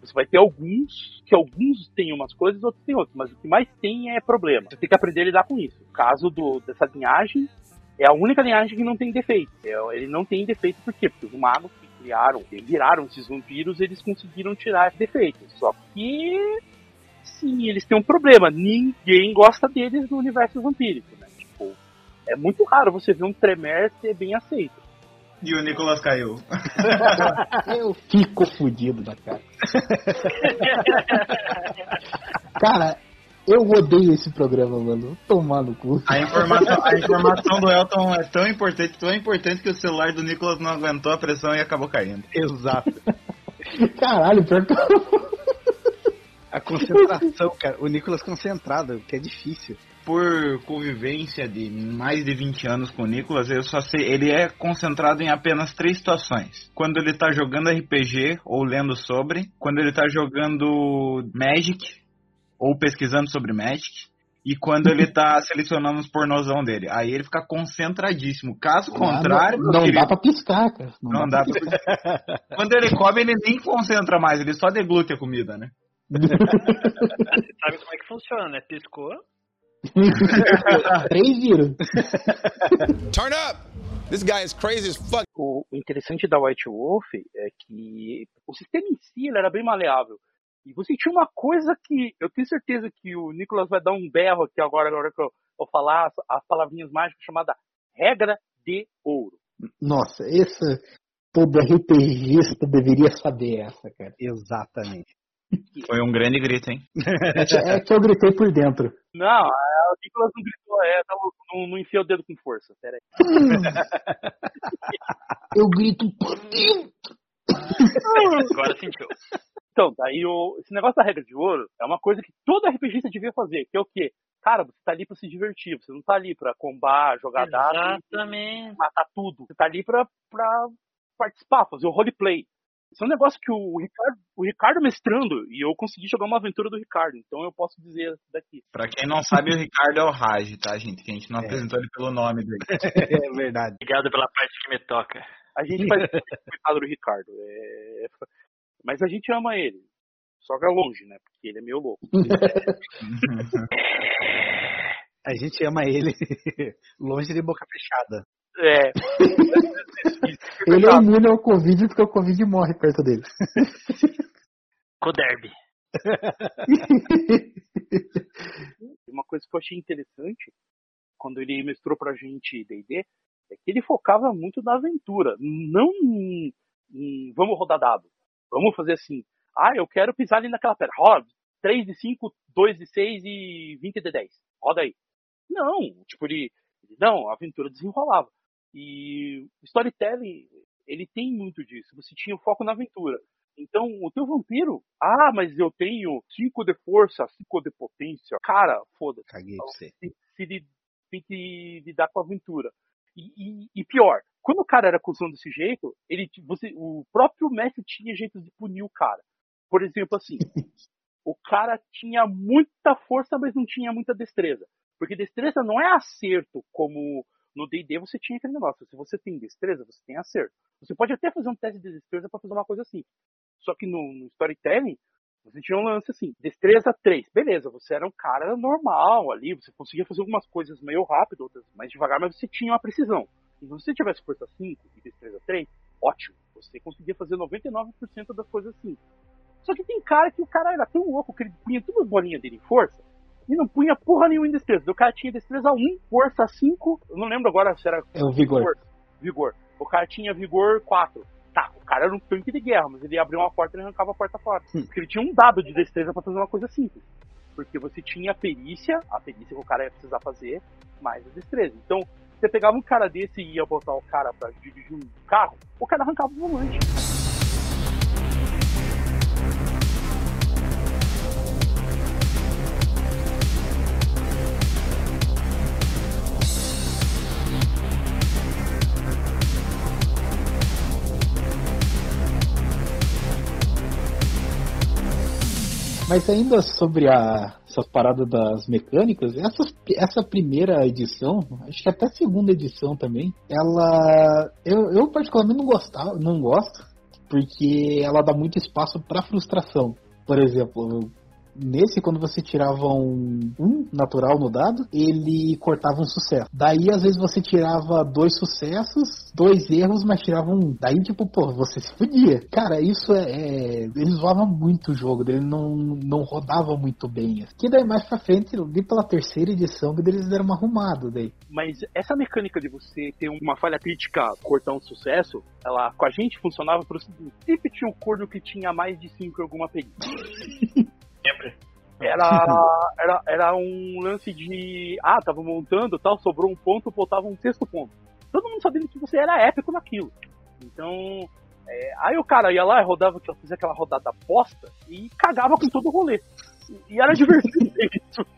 Você vai ter alguns, que alguns têm umas coisas, outros têm outras, mas o que mais tem é problema. Você tem que aprender a lidar com isso. O caso do, dessa linhagem é a única linhagem que não tem defeito. É, ele não tem defeito por quê? Porque os magos que criaram, que viraram esses vampiros, eles conseguiram tirar esse defeito. Só que, sim, eles têm um problema. Ninguém gosta deles no universo vampírico, né? Tipo, é muito raro você ver um Tremere ser bem aceito. E o Nicolas caiu. Eu fico fudido da cara. cara, eu odeio esse programa, mano. Tomar no cu. A informação, a informação do Elton é tão importante, tão importante que o celular do Nicolas não aguentou a pressão e acabou caindo. Exato. Caralho, pior que A concentração, cara. O Nicolas concentrado, que é difícil. Por convivência de mais de 20 anos com o Nicolas, eu só sei, ele é concentrado em apenas três situações. Quando ele tá jogando RPG ou lendo sobre, quando ele tá jogando Magic ou pesquisando sobre Magic, e quando ele tá selecionando os pornozão dele. Aí ele fica concentradíssimo. Caso contrário, não, não querido, dá pra piscar, cara. Não dá pra... Quando ele come, ele nem concentra mais, ele só deglute a comida, né? Você sabe como é que funciona, né? Piscou. Três viram. Turn up! This guy is crazy as fuck. O interessante da White Wolf é que o sistema em si ele era bem maleável. E você tinha uma coisa que eu tenho certeza que o Nicolas vai dar um berro aqui agora, agora que eu vou falar as, as palavrinhas mágicas chamada regra de ouro. Nossa, esse todo RPGista deveria saber essa, cara. Exatamente. Foi um grande grito, hein? É que, é que eu gritei por dentro. Não, é, o Nicolas não gritou, é, tá louco, não, não enfia o dedo com força. Pera aí. Eu grito por dentro. Agora sentiu. Então, daí o, esse negócio da regra de ouro é uma coisa que todo RPGista devia fazer, que é o quê? Cara, você tá ali pra se divertir, você não tá ali pra combar, jogar dado, Exatamente. matar tudo. Você tá ali pra, pra participar, fazer o roleplay. Isso é um negócio que o Ricardo, o Ricardo mestrando, e eu consegui jogar uma aventura do Ricardo, então eu posso dizer daqui. Pra quem não sabe, o Ricardo é o Raj, tá, gente? Que a gente não É. apresentou ele pelo nome dele. É verdade. Obrigado pela parte que me toca. A gente faz coitado do Ricardo. é- Mas a gente ama ele. Só que é longe, né? Porque ele é meio louco. A gente ama ele longe de boca fechada. É. Ele é imune ao Covid porque o Covid morre perto dele. Coderby. Uma coisa que eu achei interessante quando ele mestrou pra gente D&D é que ele focava muito na aventura, não em, em vamos rodar dado. Vamos fazer assim. Ah, eu quero pisar ali naquela pedra. Roda 3 de 5, 2 de 6 e 20 de 10. Roda aí. Não, tipo, ele- Não, a aventura desenrolava. E o storytelling, ele tem muito disso. Você tinha o foco na aventura. Então, o teu vampiro, ah, mas eu tenho 5 de força, 5 de potência. Cara, foda-se. Caguei pra você. Tem, li- tem que lidar com a aventura. E, e- e pior, quando o cara era cuzão desse jeito, ele, você, o próprio mestre tinha jeito de punir o cara. Por exemplo, assim, o cara tinha muita força, mas não tinha muita destreza. Porque destreza não é acerto como no D&D você tinha aquele negócio. Se você tem destreza, você tem acerto. Você pode até fazer um teste de destreza para fazer uma coisa assim. Só que no, no storytelling, você tinha um lance assim, destreza 3. Beleza, você era um cara normal ali, você conseguia fazer algumas coisas meio rápido, outras mais devagar, mas você tinha uma precisão. E se você tivesse força 5 e destreza 3, ótimo. Você conseguia fazer 99% das coisas assim. Só que tem cara que o cara era tão louco que ele punha todas as bolinhas dele em força. E não punha porra nenhuma em destreza. O cara tinha destreza 1, força 5, eu não lembro agora se era É o vigor. vigor. O cara tinha vigor 4. Tá, o cara era um tanque de guerra, mas ele abria uma porta e arrancava a porta fora. Porque ele tinha um dado de destreza pra fazer uma coisa simples. Porque você tinha a perícia, a perícia que o cara ia precisar fazer, mais a destreza. Então, você pegava um cara desse e ia botar o cara pra dirigir um carro, o cara arrancava o volante. Mas ainda sobre a, essas paradas das mecânicas, essas, essa primeira edição, acho que até a segunda edição também, ela. Eu, eu particularmente não gostava, não gosto, porque ela dá muito espaço pra frustração. Por exemplo, nesse, quando você tirava um, um natural no dado, ele cortava um sucesso. Daí, às vezes, você tirava dois sucessos, dois erros, mas tirava um. Daí, tipo, pô, você se fudia. Cara, isso é. é ele zoava muito o jogo, ele não, não rodava muito bem. Que daí, mais pra frente, ali pela terceira edição, que eles deram uma arrumada daí. Mas essa mecânica de você ter uma falha crítica, cortar um sucesso, ela com a gente funcionava pro seguinte: sempre tinha um corno que tinha mais de 5 em alguma perícia. Era, era, era um lance de. Ah, tava montando tal, sobrou um ponto, botava um sexto ponto. Todo mundo sabendo que você era épico naquilo. Então. é, aí o cara ia lá e rodava, fazia aquela rodada bosta e cagava com todo o rolê. E, e era divertido isso.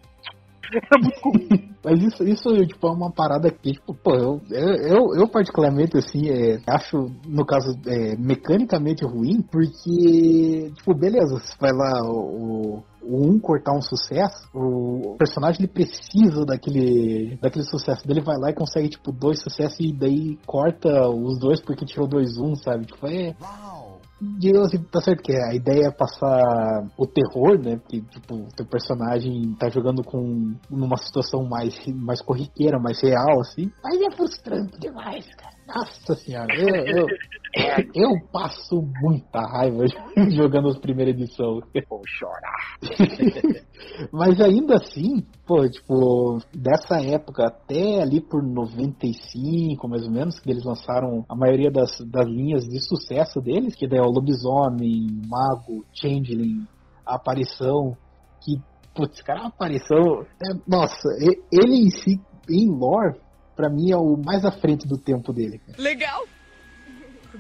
Era muito comum. Mas isso, isso tipo, é uma parada que, tipo, pô, eu, eu, eu particularmente, assim, é, acho, no caso, é, mecanicamente ruim, porque, tipo, beleza, você vai lá, o, o um cortar um sucesso, o personagem ele precisa daquele, daquele sucesso dele, vai lá e consegue, tipo, dois sucessos e daí corta os dois porque tirou dois um, sabe? Tipo, é... Digamos assim, tá certo que a ideia é passar o terror, né? Porque, tipo, o teu personagem tá jogando com numa situação mais, mais corriqueira, mais real, assim. Mas é frustrante demais, cara. Nossa senhora, eu, eu, eu passo muita raiva jogando as primeiras edições. Vou chorar. Mas ainda assim, pô, tipo, dessa época até ali por 95, mais ou menos, que eles lançaram a maioria das, das linhas de sucesso deles, que daí é o Lobisomem, Mago, Changeling, Aparição, que, putz, cara, a Aparição, é, nossa, ele em si, em lore, pra mim é o mais à frente do tempo dele, cara. Legal.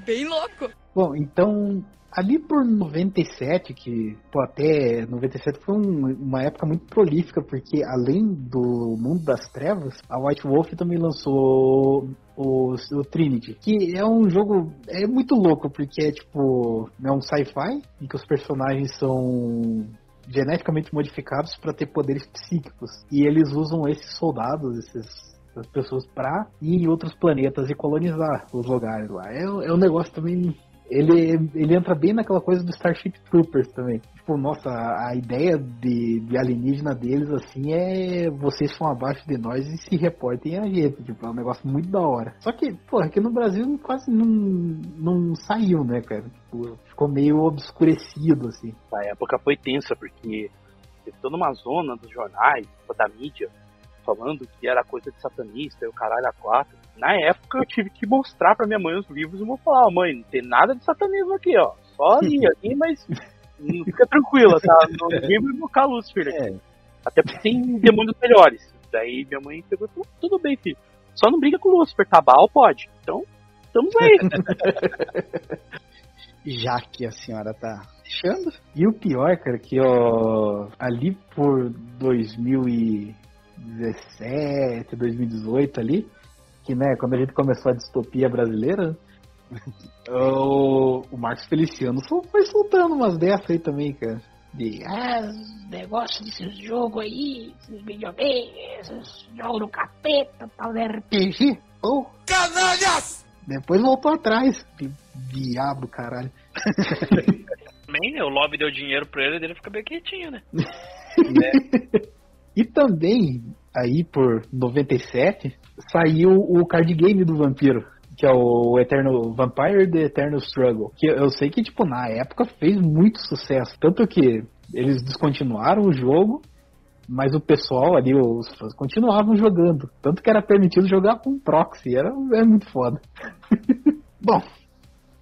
Bem louco. Bom, então, ali por 97, que pô, até 97 foi um- uma época muito prolífica, porque além do Mundo das Trevas, a White Wolf também lançou o, o Trinity, que é um jogo é muito louco, porque é tipo, é um sci-fi, em que os personagens são geneticamente modificados para ter poderes psíquicos. E eles usam esses soldados, esses essas pessoas pra ir em outros planetas e colonizar os lugares lá. É, é um negócio também. Ele, ele entra bem naquela coisa do Starship Troopers também. Tipo, nossa, a, ideia de, de alienígena deles, assim, é vocês são abaixo de nós e se reportem a gente. Tipo, é um negócio muito da hora. Só que, pô, aqui no Brasil quase não, não saiu, né, cara? Tipo, ficou meio obscurecido, assim. A época foi tensa, porque teve toda uma zona dos jornais, da mídia, falando que era coisa de satanista e o caralho a quatro. Na época eu tive que mostrar pra minha mãe os livros e vou falar, mãe, não tem nada de satanismo aqui, ó. Só ali, ali, mas fica tranquila, tá? Não, ninguém vai invocar Lúcifer aqui. Até porque tem demônios melhores. Daí minha mãe pegou e falou, tudo bem, filho. Só não briga com o Lúcifer, tá? Baal pode. Então, estamos aí. Já que a senhora tá deixando. E o pior, cara, que ó, ali por 2017, 2018 ali, que né, quando a gente começou a distopia brasileira, o, o Marcos Feliciano só foi soltando umas dessas aí também, cara. De, Ah, os negócios desses jogos aí, esses videogames, esses jogos do capeta, tal de RPG, ou Canalhas! depois voltou atrás. Que diabo, caralho. Também, né? O lobby deu dinheiro pra ele, ele fica bem quietinho, né? E também, aí por 97, saiu o card game do Vampiro, que é o Eternal Vampire The Eternal Struggle. Que eu sei que, tipo, na época fez muito sucesso. Tanto que eles descontinuaram o jogo Mas o pessoal ali, os fãs, continuavam jogando. Tanto que era permitido jogar com proxy. Era, era muito foda. Bom,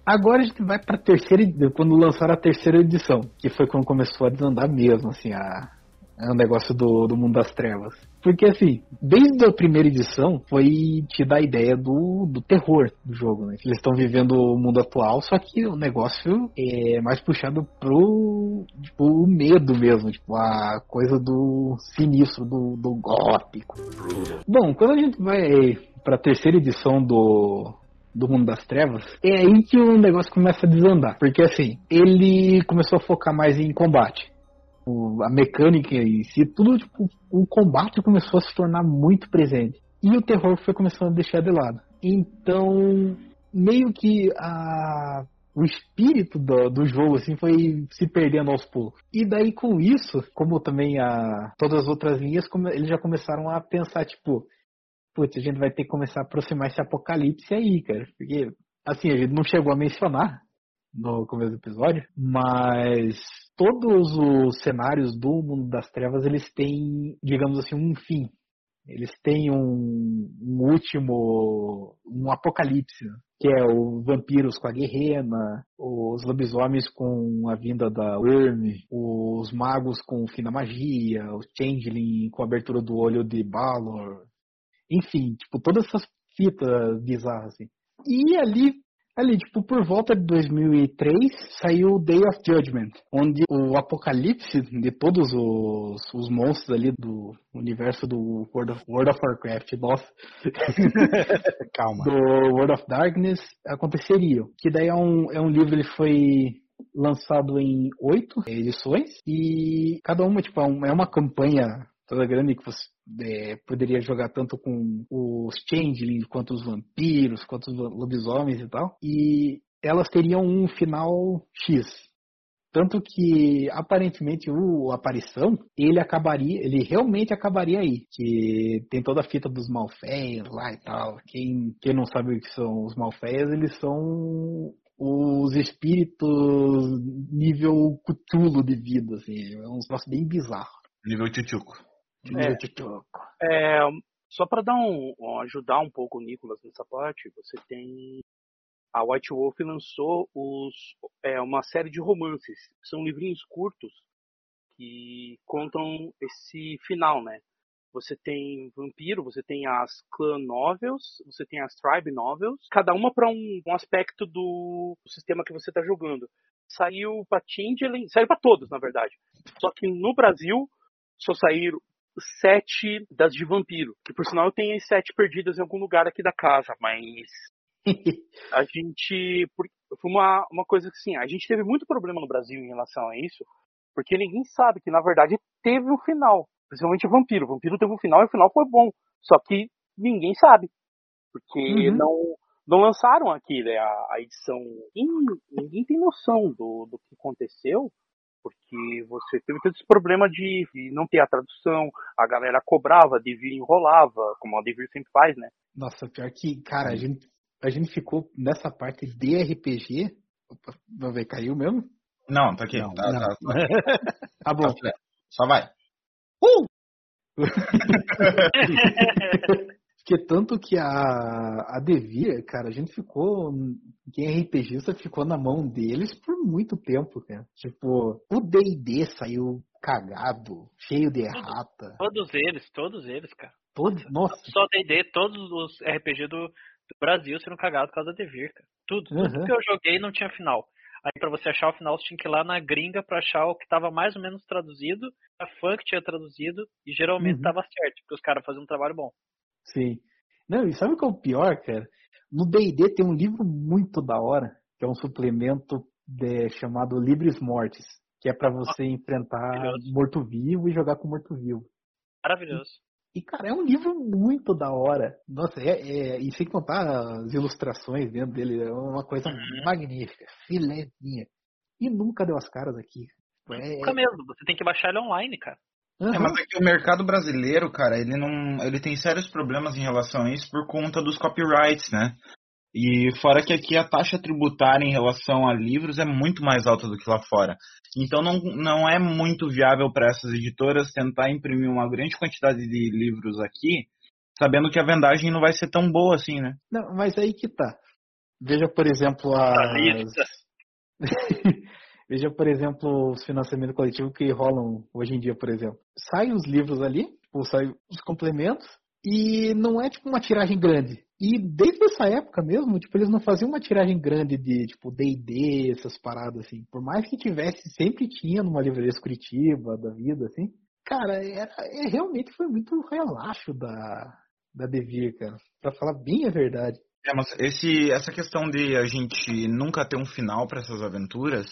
agora a gente vai pra terceira ed- quando lançaram a terceira edição, que foi quando começou a desandar mesmo, assim, a, a o negócio do, do mundo das trevas. Porque assim, desde a primeira edição foi te dar a ideia do, do terror do jogo, né? Eles estão vivendo o mundo atual, só que o negócio é mais puxado pro tipo, o medo mesmo, tipo, a coisa do sinistro, do, do gótico. Bom, quando a gente vai pra terceira edição do, do Mundo das Trevas, é aí que o negócio começa a desandar. Porque assim, ele começou a focar mais em combate. O- a mecânica em si, tudo, tipo, o combate começou a se tornar muito presente. E o terror foi começando a deixar de lado. Então, meio que a, o espírito do, do jogo assim foi se perdendo aos poucos. E daí com isso, como também a, todas as outras linhas, come- eles já começaram a pensar, tipo, putz, a gente vai ter que começar a aproximar esse apocalipse aí, cara. Porque, assim, a gente não chegou a mencionar no começo do episódio, mas todos os cenários do mundo das trevas, eles têm, digamos assim, um fim. Eles têm um, um último, um apocalipse, que é o vampiros com a guerrena, os lobisomens com a vinda da Worm, os magos com o fim da magia, o changeling com a abertura do olho de Balor, enfim, tipo, todas essas fitas bizarras, assim. E ali, ali, tipo, por volta de 2003, saiu Day of Judgment, onde o apocalipse de todos os, os monstros ali do universo do World of, World of Warcraft, nossa, Calma. do World of Darkness aconteceria. Que daí é um, é um livro, ele foi lançado em oito edições e cada uma tipo, é é uma campanha toda grande que você é, poderia jogar tanto com os changelings quanto os vampiros, quanto os lobisomens e tal. E elas teriam um final X. Tanto que aparentemente o aparição, ele acabaria, ele realmente acabaria aí. Que tem toda a fita dos malfeios lá e tal. Quem, quem não sabe o que são os malfeios, eles são os espíritos nível cutulo de vida, assim. É um negócio bem bizarro. Nível tchutchuco. Tchutchuco. É, só para dar um, ajudar um pouco o Nicolas nessa parte, você tem a White Wolf lançou os, é, uma série de romances, são livrinhos curtos que contam esse final, né? Você tem Vampiro, você tem as Clan Novels, você tem as Tribe Novels, cada uma para um, um aspecto do, do sistema que você está jogando. Saiu para Changeling, saiu para todos, na verdade. Só que no Brasil só saíram sete das de vampiro. Que por sinal eu tenho as sete perdidas em algum lugar aqui da casa, mas a gente. Foi uma, uma coisa que assim, a gente teve muito problema no Brasil em relação a isso, porque ninguém sabe que na verdade teve um final. Principalmente o vampiro. O vampiro teve um final e o final foi bom. Só que ninguém sabe. Porque Uhum. não, não lançaram aqui né, a, a edição. Ninguém, ninguém tem noção do, do que aconteceu. Porque você teve todo esse problema de, de não ter a tradução, a galera cobrava, a Devir enrolava, como a Devir sempre faz, né? Nossa, pior que, cara, a gente, a gente ficou nessa parte de RPG. Opa, vamos ver, caiu mesmo? Não, tá aqui. Não, tá, não. tá, tá. Ah, bom. Tá. Só vai. Porque tanto que a, a Devir, cara, a gente ficou. Quem é RPGista ficou na mão deles por muito tempo, cara. Tipo, o DD saiu cagado, cheio de errata. Todos eles, todos eles, cara. Todos, nossa. Só D&D, todos os RPG do, do Brasil serão cagados por causa da Devir, cara. Tudo, tudo Uhum. que eu joguei não tinha final. Aí pra você achar o final, você tinha que ir lá na gringa pra achar o que tava mais ou menos traduzido, a fã que tinha traduzido, e geralmente Uhum. tava certo, porque os caras faziam um trabalho bom. Sim. Não, e sabe o que é o pior, cara? No D&D tem um livro muito da hora, que é um suplemento de- chamado Libres Mortes, que é pra você enfrentar maravilhoso. morto-vivo e jogar com morto-vivo. Maravilhoso. E, cara, é um livro muito da hora. Nossa, é, é- e sem contar as ilustrações dentro dele, é uma coisa Uhum. magnífica, filézinha. E nunca deu as caras aqui. É, Nunca mesmo, você tem que baixar ele online, cara. Aham. É, mas é que o mercado brasileiro, cara, ele não. ele tem sérios problemas em relação a isso por conta dos copyrights, né? E fora que aqui a taxa tributária em relação a livros é muito mais alta do que lá fora. Então não, não é muito viável para essas editoras tentar imprimir uma grande quantidade de livros aqui, sabendo que a vendagem não vai ser tão boa assim, né? Não, mas aí que tá. Veja, por exemplo, as... Veja, por exemplo, os financiamentos coletivos que rolam hoje em dia, por exemplo. Saem os livros ali, ou saem os complementos, e não é tipo uma tiragem grande. E desde essa época mesmo, tipo, eles não faziam uma tiragem grande de, tipo, D&D, essas paradas, assim. Por mais que tivesse, sempre tinha numa livraria Curitiba, da vida, assim. Cara, era, é, realmente foi muito relaxo da, da Devir, cara. Pra falar bem a verdade. É, mas esse, essa questão de a gente nunca ter um final para essas aventuras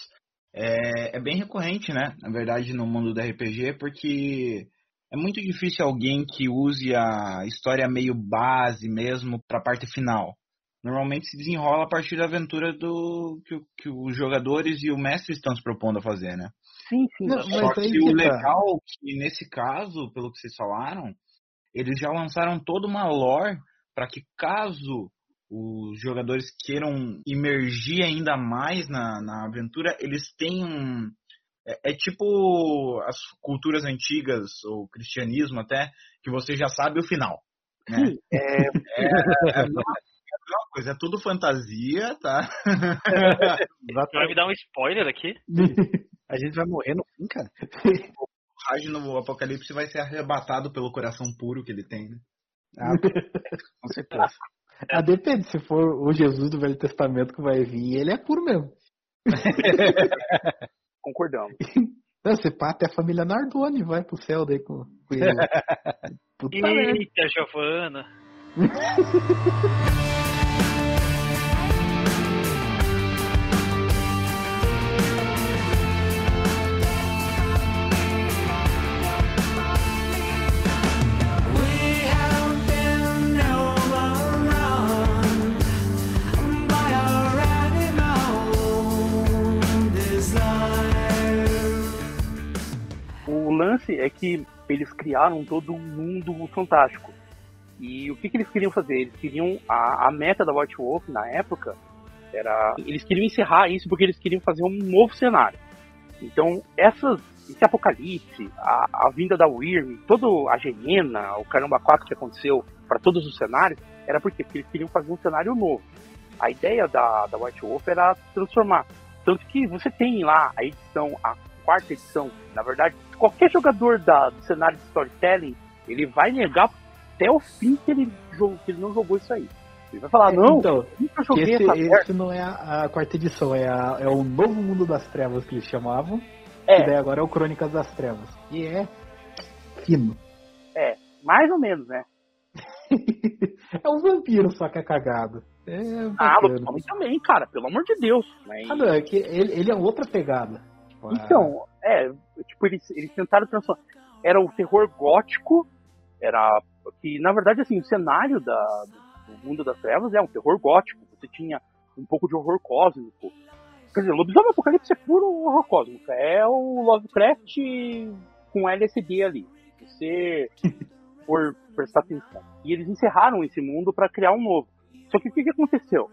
é, é, bem recorrente, né? Na verdade, no mundo do RPG, porque é muito difícil alguém que use a história meio base mesmo para a parte final. Normalmente se desenrola a partir da aventura do que, que, os jogadores e o mestre estão se propondo a fazer, né? Sim, sim. Não, Só que, que o tá. legal é que nesse caso, pelo que vocês falaram, eles já lançaram toda uma lore para que caso os jogadores queiram imergir ainda mais na, na aventura, eles tenham. É, é, tipo as culturas antigas, ou cristianismo até, que você já sabe o final. Né? É, é, é, a mesma coisa, é tudo fantasia, tá? Vai me dar um spoiler aqui? A gente vai morrer no fim, cara. O Raj no Apocalipse vai ser arrebatado pelo coração puro que ele tem, né? Ah, com certeza. Ah, depende, se for o Jesus do Velho Testamento que vai vir, ele é puro mesmo. Concordamos. Não, você pá, até a família Nardoni vai pro céu daí com, com ele. Puta Eita, Giovana. lance é que eles criaram todo um mundo fantástico. E o que, que eles queriam fazer? Eles queriam. A, a meta da White Wolf na época era. Eles queriam encerrar isso porque eles queriam fazer um novo cenário. Então, essas, esse apocalipse, a, a vinda da Wyrm, toda a Gemena, o Caramba 4 que aconteceu para todos os cenários, era porque eles queriam fazer um cenário novo. A ideia da, da White Wolf era transformar. Tanto que você tem lá a edição, a quarta edição, na verdade, qualquer jogador da, do cenário de storytelling, ele vai negar até o fim que ele, que ele não jogou isso aí. Ele vai falar, não, então, nunca joguei esse, essa esse não é a, a, quarta edição, é, a, é o novo mundo das trevas que eles chamavam. É. E daí agora é o Crônicas das Trevas. E é fino. É, mais ou menos, né? é um vampiro, só que é cagado. É ah, também, cara, pelo amor de Deus. Mas... Ah, não, é que ele, ele é outra pegada. Então, é, tipo, eles, eles tentaram transformar. Era o terror gótico, era. Que, na verdade, assim, o cenário da, do mundo das trevas é um terror gótico. Você tinha um pouco de horror cósmico. Quer dizer, Lobisomem Apocalipse é puro horror cósmico. É o Lovecraft com LSD ali. Você for prestar atenção. E eles encerraram esse mundo para criar um novo. Só que o que, que aconteceu?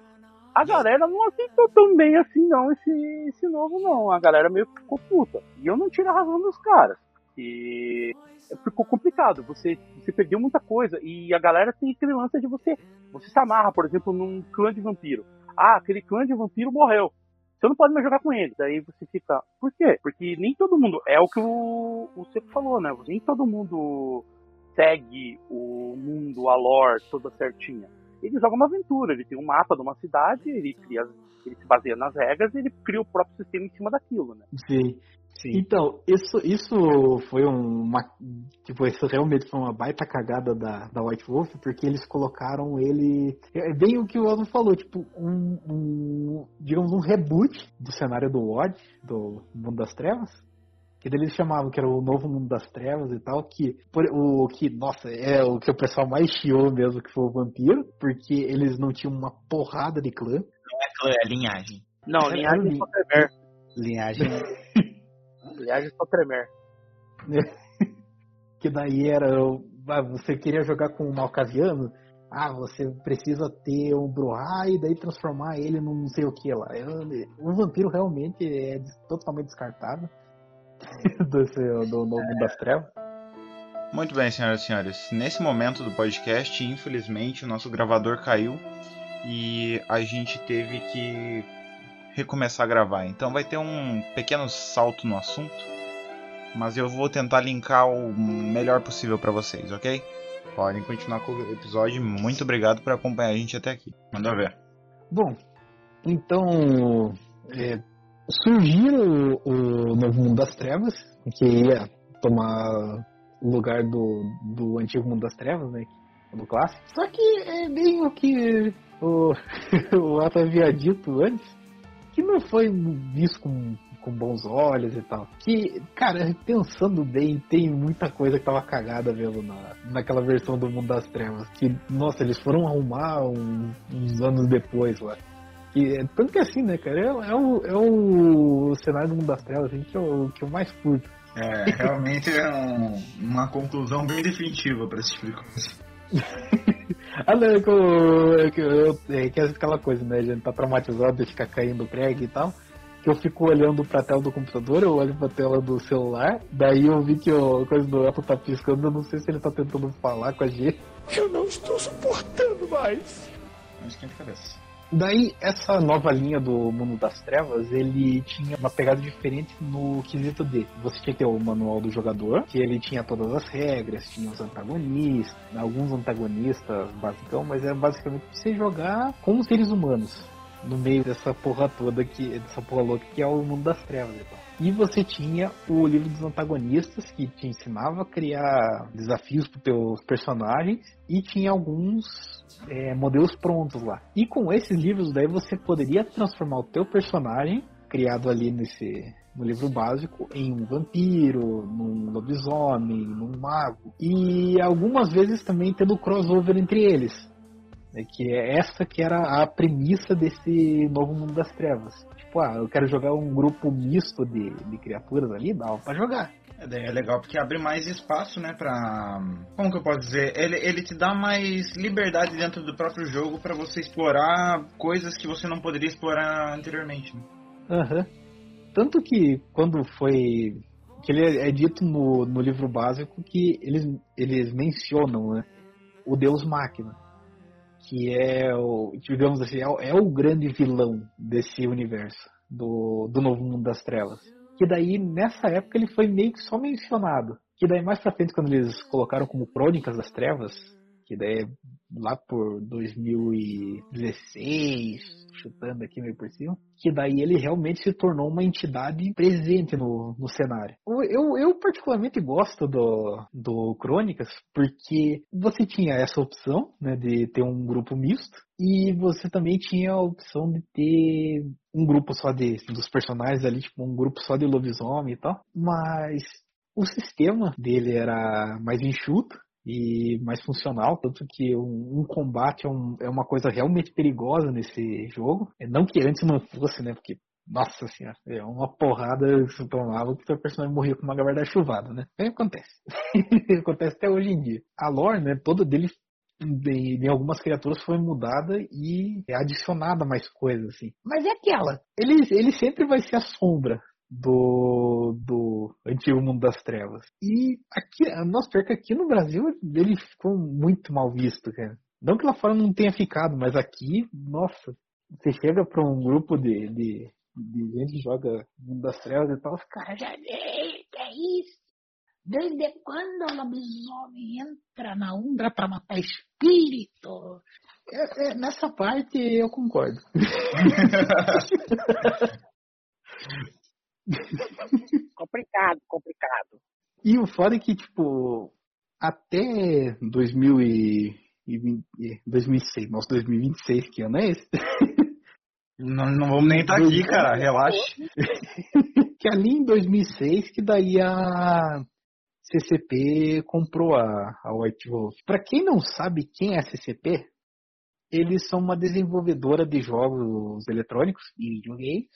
A galera não aceitou tão bem assim, não, esse, esse novo, não. A galera meio que ficou puta. E eu não tiro a razão dos caras. E ficou complicado. Você, você perdeu muita coisa. E a galera tem aquele lance de você. Você se amarra, por exemplo, num clã de vampiro. Ah, aquele clã de vampiro morreu. Você não pode mais jogar com ele. Daí você fica. Por quê? Porque nem todo mundo. É o que o, o Seco falou, né? Nem todo mundo segue o mundo, a lore toda certinha ele joga uma aventura, ele tem um mapa de uma cidade, ele cria, ele se baseia nas regras e ele cria o próprio sistema em cima daquilo, né? Sim. Sim. Então, isso, isso foi uma. Tipo, isso realmente foi uma baita cagada da, da White Wolf, porque eles colocaram ele. É bem o que o Aldo falou, tipo, um, um. digamos, um reboot do cenário do WoD, do Mundo das Trevas que eles chamavam que era o novo mundo das trevas e tal, que por, o que, nossa, é o que o pessoal mais chiou mesmo que foi o vampiro, porque eles não tinham uma porrada de clã. Não é clã, é linhagem. Não, é linhagem é só tremer. Linhagem. linhagem só tremer. que daí era. Você queria jogar com o Malcasiano, ah, você precisa ter um Bruhá e daí transformar ele num não sei o que lá. O vampiro realmente é totalmente descartável do, seu- do Novo das Trevas. Muito bem, senhoras e senhores. Nesse momento do podcast, infelizmente, o nosso gravador caiu e a gente teve que recomeçar a gravar. Então vai ter um pequeno salto no assunto, mas eu vou tentar linkar o melhor possível para vocês, ok? Podem continuar com o episódio. Muito obrigado por acompanhar a gente até aqui. Manda ver. Bom, então é, surgiu o, o Novo Mundo das Trevas, que ia tomar o lugar do, do antigo Mundo das Trevas, né? Do clássico. Só que é bem o que o, o Ato havia dito antes, que não foi visto com, com bons olhos e tal. Que, cara, pensando bem, tem muita coisa que tava cagada mesmo na, naquela versão do Mundo das Trevas. Que, nossa, eles foram arrumar um- uns anos depois lá. Que, é- tanto que assim, né, cara, é, é o, é o cenário do Mundo das Trevas assim, que, eu, que eu mais curto. É, realmente é uma conclusão bem definitiva para esse tipo de coisa. Ah, não, é que, eu, é que, eu, é que é aquela coisa, né? A gente tá traumatizado de ficar caindo prego e tal. Que eu fico olhando pra tela do computador, eu olho pra tela do celular, daí eu vi que o- a coisa do Apple tá piscando, eu não sei se ele tá tentando falar com a gente. Eu não estou suportando mais. Não esquenta a cabeça. Daí, essa nova linha do Mundo das Trevas, ele tinha uma pegada diferente no quesito de você tinha que ter o manual do jogador, que ele tinha todas as regras, tinha os antagonistas, alguns antagonistas basicão, mas é basicamente você jogar com os seres humanos no meio dessa porra toda que dessa porra louca que é o mundo das trevas e tal. E você tinha o livro dos antagonistas que te ensinava a criar desafios para teus personagens e tinha alguns é, modelos prontos lá. E com esses livros daí você poderia transformar o teu personagem criado ali nesse no livro básico em um vampiro, num lobisomem, num mago e algumas vezes também tendo crossover entre eles né, que é essa que era a premissa desse novo mundo das trevas. Tipo, ah, eu quero jogar um grupo misto de, de criaturas ali, dá pra jogar. É, daí é legal porque abre mais espaço, né, pra... Como que eu posso dizer? Ele, ele te dá mais liberdade dentro do próprio jogo pra você explorar coisas que você não poderia explorar anteriormente. né? Aham. Tanto que quando foi. que ele é dito no, no livro básico que eles, eles mencionam né, o Deus Máquina. Que é o. digamos assim, é, é o grande vilão desse universo, do, do novo mundo das trevas. Que daí, nessa época, ele foi meio que só mencionado. Que daí mais pra frente, quando eles colocaram como Crônicas das Trevas, que daí é lá por 2016, chutando aqui meio por cima, que daí ele realmente se tornou uma entidade presente no, no cenário. Eu, eu, particularmente gosto do, do Crônicas, porque você tinha essa opção, né, de ter um grupo misto, e você também tinha a opção de ter um grupo só de, dos personagens ali, tipo um grupo só de lobisomem e tal, mas o sistema dele era mais enxuto, e mais funcional, tanto que um, um combate é, um- é uma coisa realmente perigosa nesse jogo. É, Não que antes não fosse, né? Porque, nossa senhora, é uma porrada que você tomava que seu personagem morria com uma guarda-chuvada, né? É, acontece. acontece até hoje em dia. A lore, né, toda dele de, de algumas criaturas foi mudada e é adicionada mais coisas, assim. Mas é aquela. Ele, ele sempre vai ser a sombra do, do antigo mundo das trevas. E aqui, nossa, pior que aqui no Brasil ele ficou muito mal visto, cara. Não que lá fora não tenha ficado, mas aqui, nossa, você chega pra um grupo de, de, de gente que joga mundo das trevas e tal, os caras já. Ei, que é isso? Desde quando o lobisomem entra na Umbra pra matar espírito? É, é, nessa parte eu concordo. Complicado, complicado. E o foda é que, tipo, até 2020, 2006, nossa, 2026, que ano é esse? Não, não vamos nem estar aqui, cara. Relaxa. que ali em 2006, que daí a CCP comprou a, a White Wolf. Pra quem não sabe quem é a CCP, eles são uma desenvolvedora de jogos eletrônicos e videogames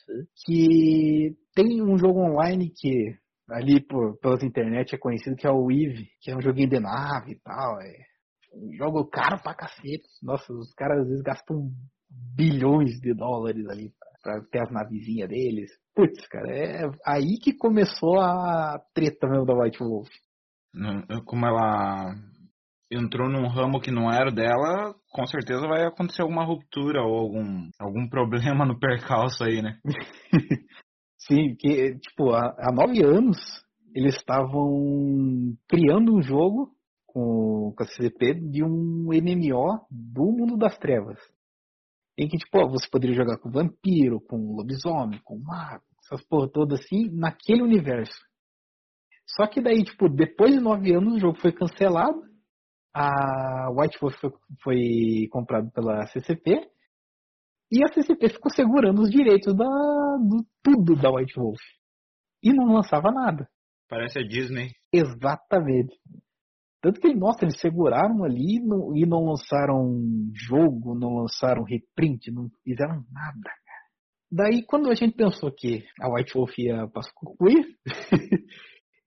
que tem um jogo online que ali por, pelas internet é conhecido que é o Eve, que é um joguinho de nave e tal, é Um jogo caro pra cacete. Nossa, os caras às vezes gastam bilhões de dólares ali pra ter as navezinhas deles. Putz, cara, é aí que começou a treta mesmo da White Wolf. Como ela entrou num ramo que não era dela, com certeza vai acontecer alguma ruptura ou algum, algum problema no percalço aí, né? Sim, que, tipo, há, há nove anos eles estavam criando um jogo com, com a CCP de um MMO do mundo das trevas. Em que, tipo, ó, você poderia jogar com vampiro, com lobisomem, com mago, essas porra todas assim, naquele universo. Só que daí, tipo, depois de nove anos o jogo foi cancelado, a White Wolf foi, foi comprado pela CCP, e a CCP ficou segurando os direitos da, do tudo da White Wolf. E não lançava nada. Parece a Disney. Exatamente. Tanto que, nossa, eles seguraram ali e não, e não lançaram jogo, não lançaram reprint, não fizeram nada, cara. Daí, quando a gente pensou que a White Wolf ia para concluir,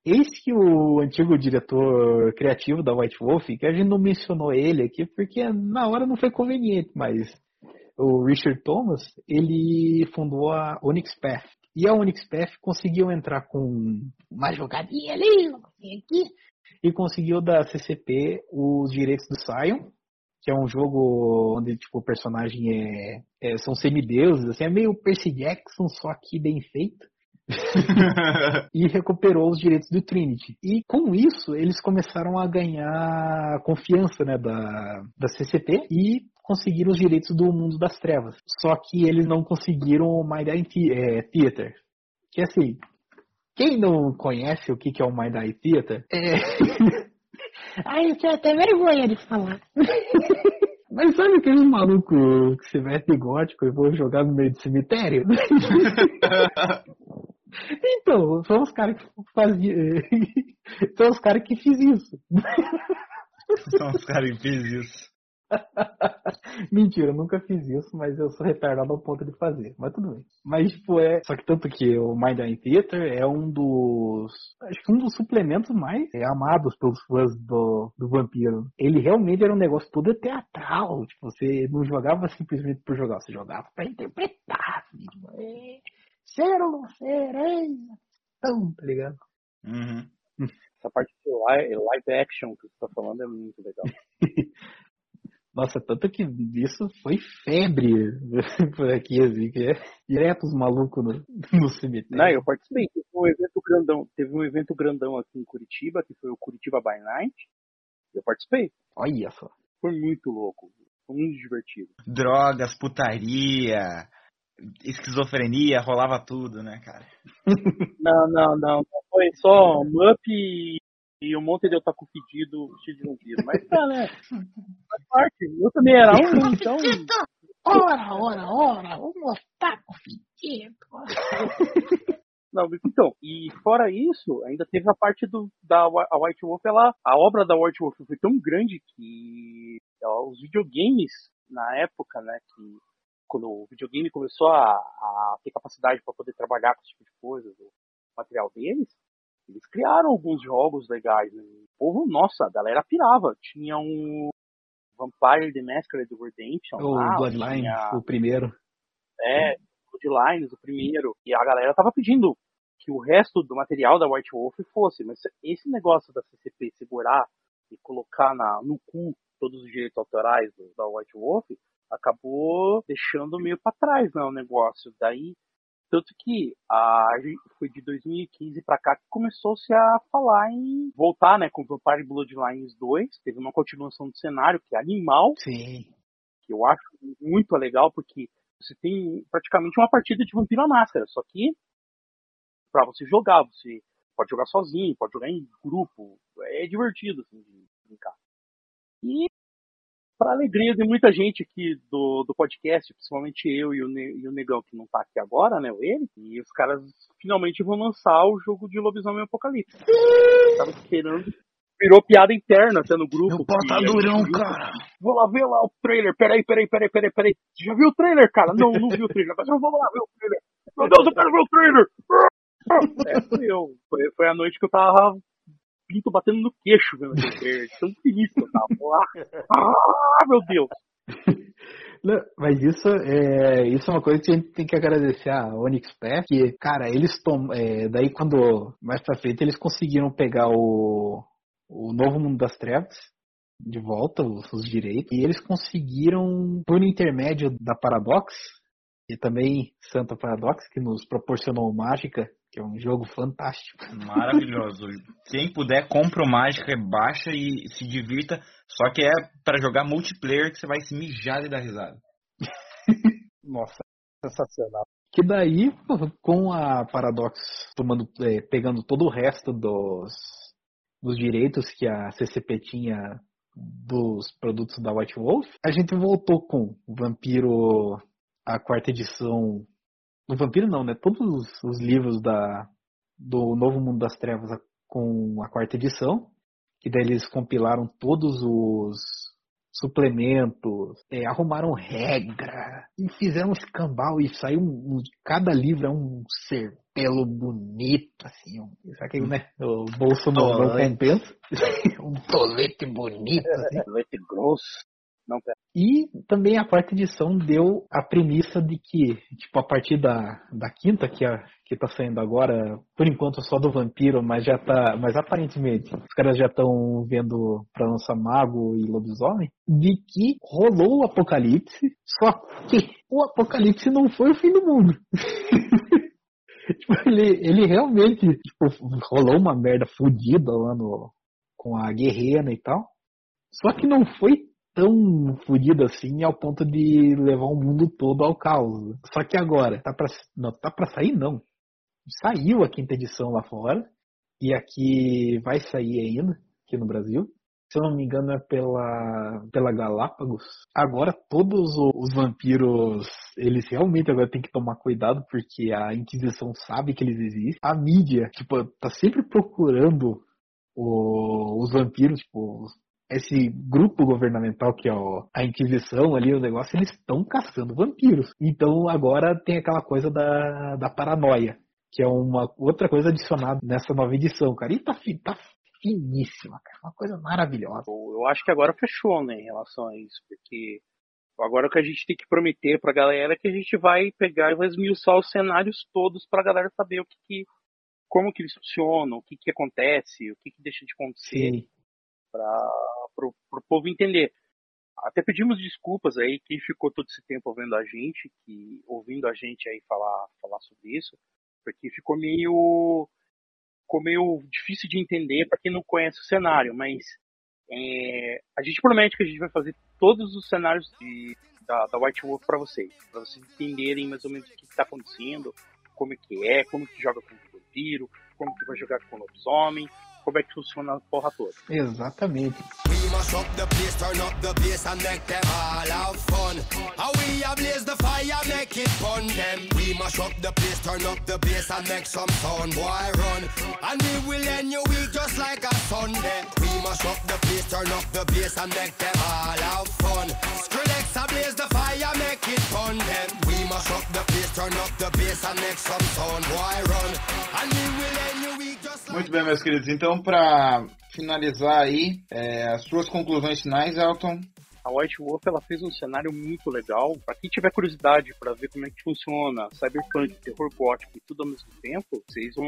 eis que o antigo diretor criativo da White Wolf, que a gente não mencionou ele aqui porque na hora não foi conveniente, mas o Richard Thomas, ele fundou a Onyx Path. E a Onyx Path conseguiu entrar com Uma jogadinha ali, aqui. e conseguiu da CCP os direitos do Sion, que é um jogo onde tipo, o personagem é, é- são semideuses, assim, é meio Percy Jackson, só que bem feito. e recuperou os direitos do Trinity. E com isso, eles começaram a ganhar confiança né, da, da CCP e conseguiram os direitos do mundo das trevas. Só que eles não conseguiram o My The- é, Theater. Que assim, quem não conhece o que que é o My Dying Theater, é, Ai, eu tenho até vergonha de falar. Mas sabe aquele maluco que se veste gótico e vou jogar no meio do cemitério? Então, são os caras que faziam. são os caras que fiz isso. São os caras que fiz isso. Mentira, eu nunca fiz isso, mas eu sou retardado ao ponto de fazer. Mas tudo bem. Mas, tipo, é. Só que tanto que o Mind Eye Theater é um dos. Acho que um dos suplementos mais é, amados pelos fãs do, do Vampiro. Ele realmente era um negócio todo teatral. Tipo, você não jogava simplesmente por jogar, você jogava pra interpretar. assim, tipo, é, ser ou não ser, é. Então, tá ligado? Uhum. Essa parte de li- live action que você tá falando é muito legal. Nossa, tanto que isso foi febre por aqui, assim, que é direto os malucos no, no cemitério. Não, eu participei. Teve um evento grandão, teve um evento grandão aqui em Curitiba, que foi o Curitiba by Night. Eu participei. Olha só. Foi muito louco. Foi muito divertido. Drogas, putaria, esquizofrenia, rolava tudo, né, cara? Não, não, não. Foi só Mup e, e um monte de otaku pedido vestido de vampiro. Mas tá, né? Faz parte. Eu também era um, então. Ora, ora, ora, um otaku fedido. Não, então, e fora isso, ainda teve a parte do, da a White Wolf, ela, a obra da White Wolf foi tão grande que ó, os videogames, na época, né, que quando o videogame começou a, a ter capacidade para poder trabalhar com esse tipo de coisas, o material deles, eles criaram alguns jogos legais. Né? O povo, nossa, a galera pirava. Tinha um Vampire the Masquerade Redemption O lá, Bloodline, tinha- o primeiro. é, Bloodlines, o primeiro. E a galera tava pedindo que o resto do material da White Wolf fosse. Mas esse negócio da CCP segurar e colocar na, no cu todos os direitos autorais do- da White Wolf acabou deixando meio pra trás né, o negócio. Daí, tanto que a, foi de 2015 pra cá que começou-se a falar em voltar né, com Vampire Bloodlines 2. Teve uma continuação do cenário que é animal Sim. que eu acho muito legal, porque você tem praticamente uma partida de Vampiro à Máscara, só que pra você jogar, você pode jogar sozinho, pode jogar em grupo, é divertido assim, de brincar. E para alegria de muita gente aqui do, do podcast, principalmente eu e o, Ne- e o Negão, que não tá aqui agora, né, o ele, e os caras finalmente vão lançar o jogo de Lobisomem Apocalipse. Tava esperando. Virou piada interna até no grupo. Meu pau tá que- durão, cara. Vou lá ver lá o trailer. Peraí, peraí, peraí, peraí, peraí. Você já viu o trailer, cara? Não, não vi o trailer. Mas eu vou lá ver o trailer. Meu Deus, eu quero ver o trailer. É, fui eu. Foi, foi a noite que eu tava pinto batendo no queixo aquele trailer. Tão feliz que eu tava. Ah, meu Deus. Não, mas isso é, isso é uma coisa que a gente tem que agradecer a Onyx Path, que, cara, eles tom, é, daí quando, mais pra frente, eles conseguiram pegar o, o Novo Mundo das Trevas de volta, os, os direitos, e eles conseguiram, por intermédio da Paradox, e também Santa Paradox, que nos proporcionou Mágica, que é um jogo fantástico. Maravilhoso. Quem puder, compra o Mágica, baixa e se divirta. Só que é para jogar multiplayer que você vai se mijar e dar risada. Nossa, sensacional. Que daí, com a Paradox tomando, é, pegando todo o resto dos, dos direitos que a CCP tinha dos produtos da White Wolf, a gente voltou com o Vampiro, a quarta edição. O Vampiro não, né? Todos os, os livros da, do Novo Mundo das Trevas com a quarta edição, que daí eles compilaram todos os suplementos, é, arrumaram regra e fizeram um escambau e saiu um, um, cada livro é um serpelo bonito assim, um, sabe que, né, o bolso não, não compensa, um tolete bonito assim. tolete grosso. Não, e também a quarta edição deu a premissa de que, tipo, a partir da, da quinta, que, é, que tá saindo agora, por enquanto só do vampiro, mas já tá. Mas aparentemente os caras já estão vendo pra lançar mago e lobisomem, de que rolou o apocalipse, só que o apocalipse não foi o fim do mundo. tipo, ele, ele realmente tipo, rolou uma merda fodida lá no, com a guerreira e tal. Só que não foi tão fodido assim ao ponto de levar o mundo todo ao caos. Só que agora, tá pra, não, tá pra sair não. Saiu a quinta edição lá fora. E aqui vai sair ainda, aqui no Brasil. Se eu não me engano é pela, pela Galápagos. Agora todos os vampiros, eles realmente agora tem que tomar cuidado porque a Inquisição sabe que eles existem. A mídia, tipo, tá sempre procurando o, os vampiros, tipo, esse grupo governamental que é a Inquisição ali, o negócio, eles estão caçando vampiros. Então agora tem aquela coisa da, da paranoia, que é uma outra coisa adicionada nessa nova edição, cara. E tá, tá finíssima, cara. Uma coisa maravilhosa. Eu acho que agora fechou, né, em relação a isso, porque agora o que a gente tem que prometer pra galera é que a gente vai pegar e vai esmiuçar os cenários todos pra galera saber o que, que como que eles funcionam, o que que acontece, o que que deixa de acontecer. Sim para o povo entender. Até pedimos desculpas aí quem ficou todo esse tempo ouvindo a gente, que ouvindo a gente aí falar falar sobre isso, porque ficou meio ficou meio difícil de entender para quem não conhece o cenário, mas é, a gente promete que a gente vai fazer todos os cenários de, da, da White Wolf para vocês, para vocês entenderem mais ou menos o que está acontecendo, como é que é, como que joga com o vampiro, como que vai jogar com o lobisomem, como é que funciona a porra toda. Exatamente. mash up the place, turn up the bass and make them all have fun. How we blaze the fire, make it fun them. We mash up the place, turn up the bass and make some sound, boy Muito bem, meus queridos. Então, para finalizar aí, é, as suas conclusões finais, Elton. A White Wolf ela fez um cenário muito legal. Para quem tiver curiosidade para ver como é que funciona cyberpunk, terror gótico e tudo ao mesmo tempo, vocês vão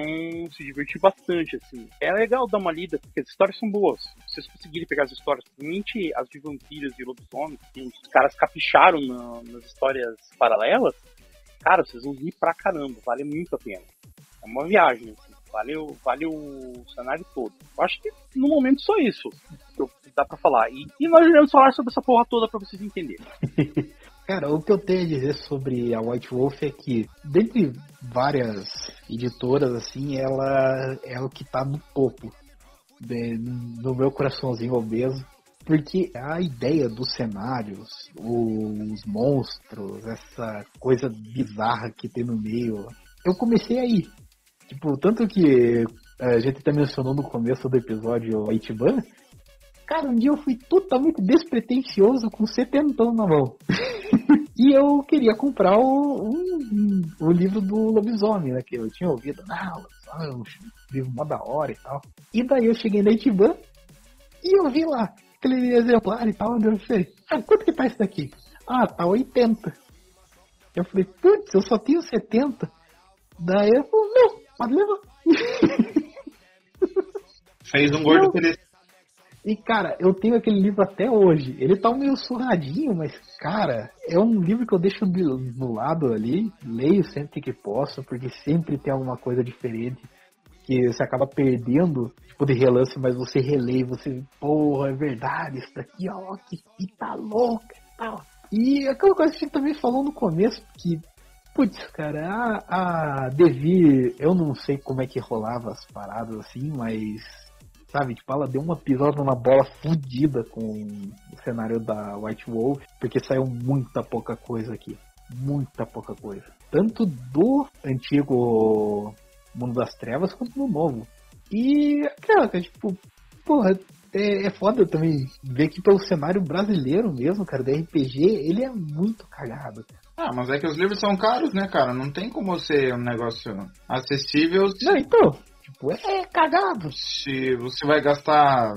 se divertir bastante assim. É legal dar uma lida porque as histórias são boas. Se vocês conseguirem pegar as histórias, principalmente as de vampiros e lobisomens, que os caras capricharam na, nas histórias paralelas, cara, vocês vão rir pra caramba. Vale muito a pena. É uma viagem. Assim. Vale, vale o cenário todo. Eu acho que no momento só isso que dá pra falar. E, e nós iremos falar sobre essa porra toda pra vocês entenderem. Cara, o que eu tenho a dizer sobre a White Wolf é que, dentre várias editoras, assim, ela é o que tá no topo de, no meu coraçãozinho obeso. Porque a ideia dos cenários, os monstros, essa coisa bizarra que tem no meio, eu comecei aí. Tipo, tanto que a gente até mencionou no começo do episódio a Itiban. Cara, um dia eu fui totalmente despretensioso com setentão na mão. e eu queria comprar o, um, o livro do lobisomem, né? Que eu tinha ouvido. Não, livro mó da hora e tal. E daí eu cheguei na Itiban e eu vi lá aquele exemplar e tal, eu falei, ah, quanto que tá isso daqui? Ah, tá 80. Eu falei, putz, eu só tenho 70. Daí eu falei, não, pode levar. Fez um gordo feliz. E cara, eu tenho aquele livro até hoje. Ele tá meio surradinho, mas cara, é um livro que eu deixo do, do lado ali, leio sempre que posso, porque sempre tem alguma coisa diferente que você acaba perdendo, tipo, de relance, mas você relê, e você, porra, é verdade, isso daqui, ó, que fita louca e tal. E aquela coisa que a gente também falou no começo, que, putz, cara, a, a Devi, eu não sei como é que rolava as paradas assim, mas sabe? Tipo, ela deu uma pisada na bola fodida com o cenário da White Wolf, porque saiu muita pouca coisa aqui. Muita pouca coisa. Tanto do antigo Mundo das Trevas quanto do novo. E, cara, tipo, porra, é, é foda também ver que pelo cenário brasileiro mesmo, cara, do RPG, ele é muito cagado. Ah, mas é que os livros são caros, né, cara? Não tem como ser um negócio acessível. Não, então, tipo, é cagado. Se você vai gastar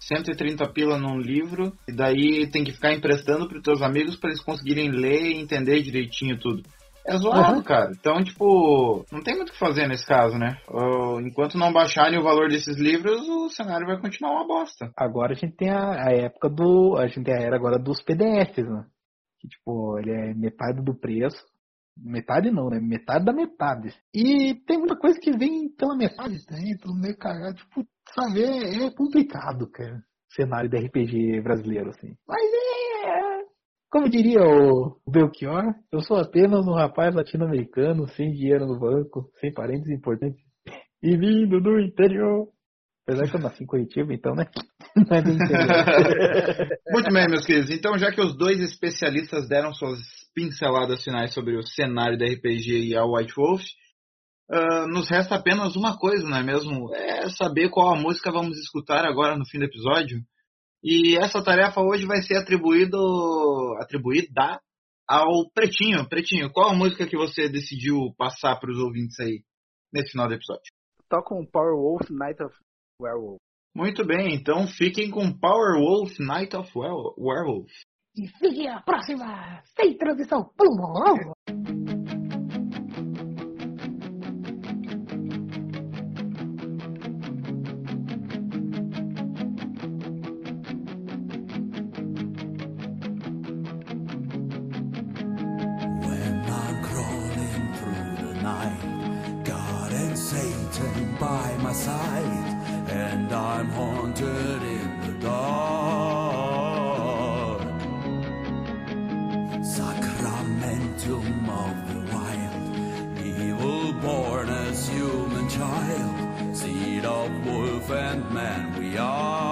130 pila num livro e daí tem que ficar emprestando para teus amigos para eles conseguirem ler e entender direitinho tudo. É zoado, uhum. cara. Então, tipo, não tem muito o que fazer nesse caso, né? Enquanto não baixarem o valor desses livros, o cenário vai continuar uma bosta. Agora a gente tem a, a época do. A gente tem a era agora dos PDFs, né? Que, tipo, ele é metade do preço. Metade não, né? Metade da metade. E tem muita coisa que vem pela metade também, pelo meio cagado. Tipo, sabe, é, complicado, cara. Cenário do RPG brasileiro, assim. Mas é. Como diria o Belchior, eu sou apenas um rapaz latino-americano, sem dinheiro no banco, sem parentes importantes e vindo do interior. Apesar que eu nasci em Curitiba, então, né? Não é. Muito bem, meus queridos. Então, já que os dois especialistas deram suas pinceladas finais sobre o cenário da RPG e a White Wolf, uh, nos resta apenas uma coisa, não é mesmo? É saber qual a música vamos escutar agora no fim do episódio. E essa tarefa hoje vai ser atribuído, atribuída ao Pretinho. Pretinho, qual a música que você decidiu passar para os ouvintes aí nesse final do episódio? Toca um Power Wolf Night of Werewolf. Muito bem, então fiquem com Power Wolf Night of Werewolf. E fique a próxima, sem transição. by and man we are.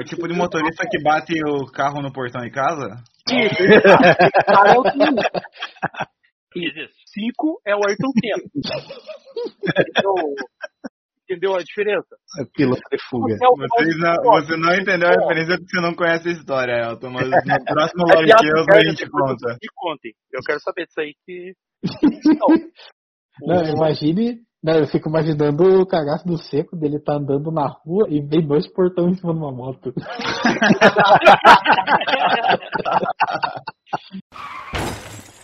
O tipo de motorista que bate o carro no portão de casa? Isso, cara é o cinco. É o Ayrton Senna. Entendeu, entendeu a diferença? É piloto de fuga. É Vocês não, você não entendeu a referência porque você não conhece a história, Elton, mas no próximo É Lore Kills a gente conta. Me contem. Eu quero saber disso aí que. Não, imagine. Não, eu fico imaginando o cagaço do seco dele tá andando na rua e vem dois portões em cima de uma moto.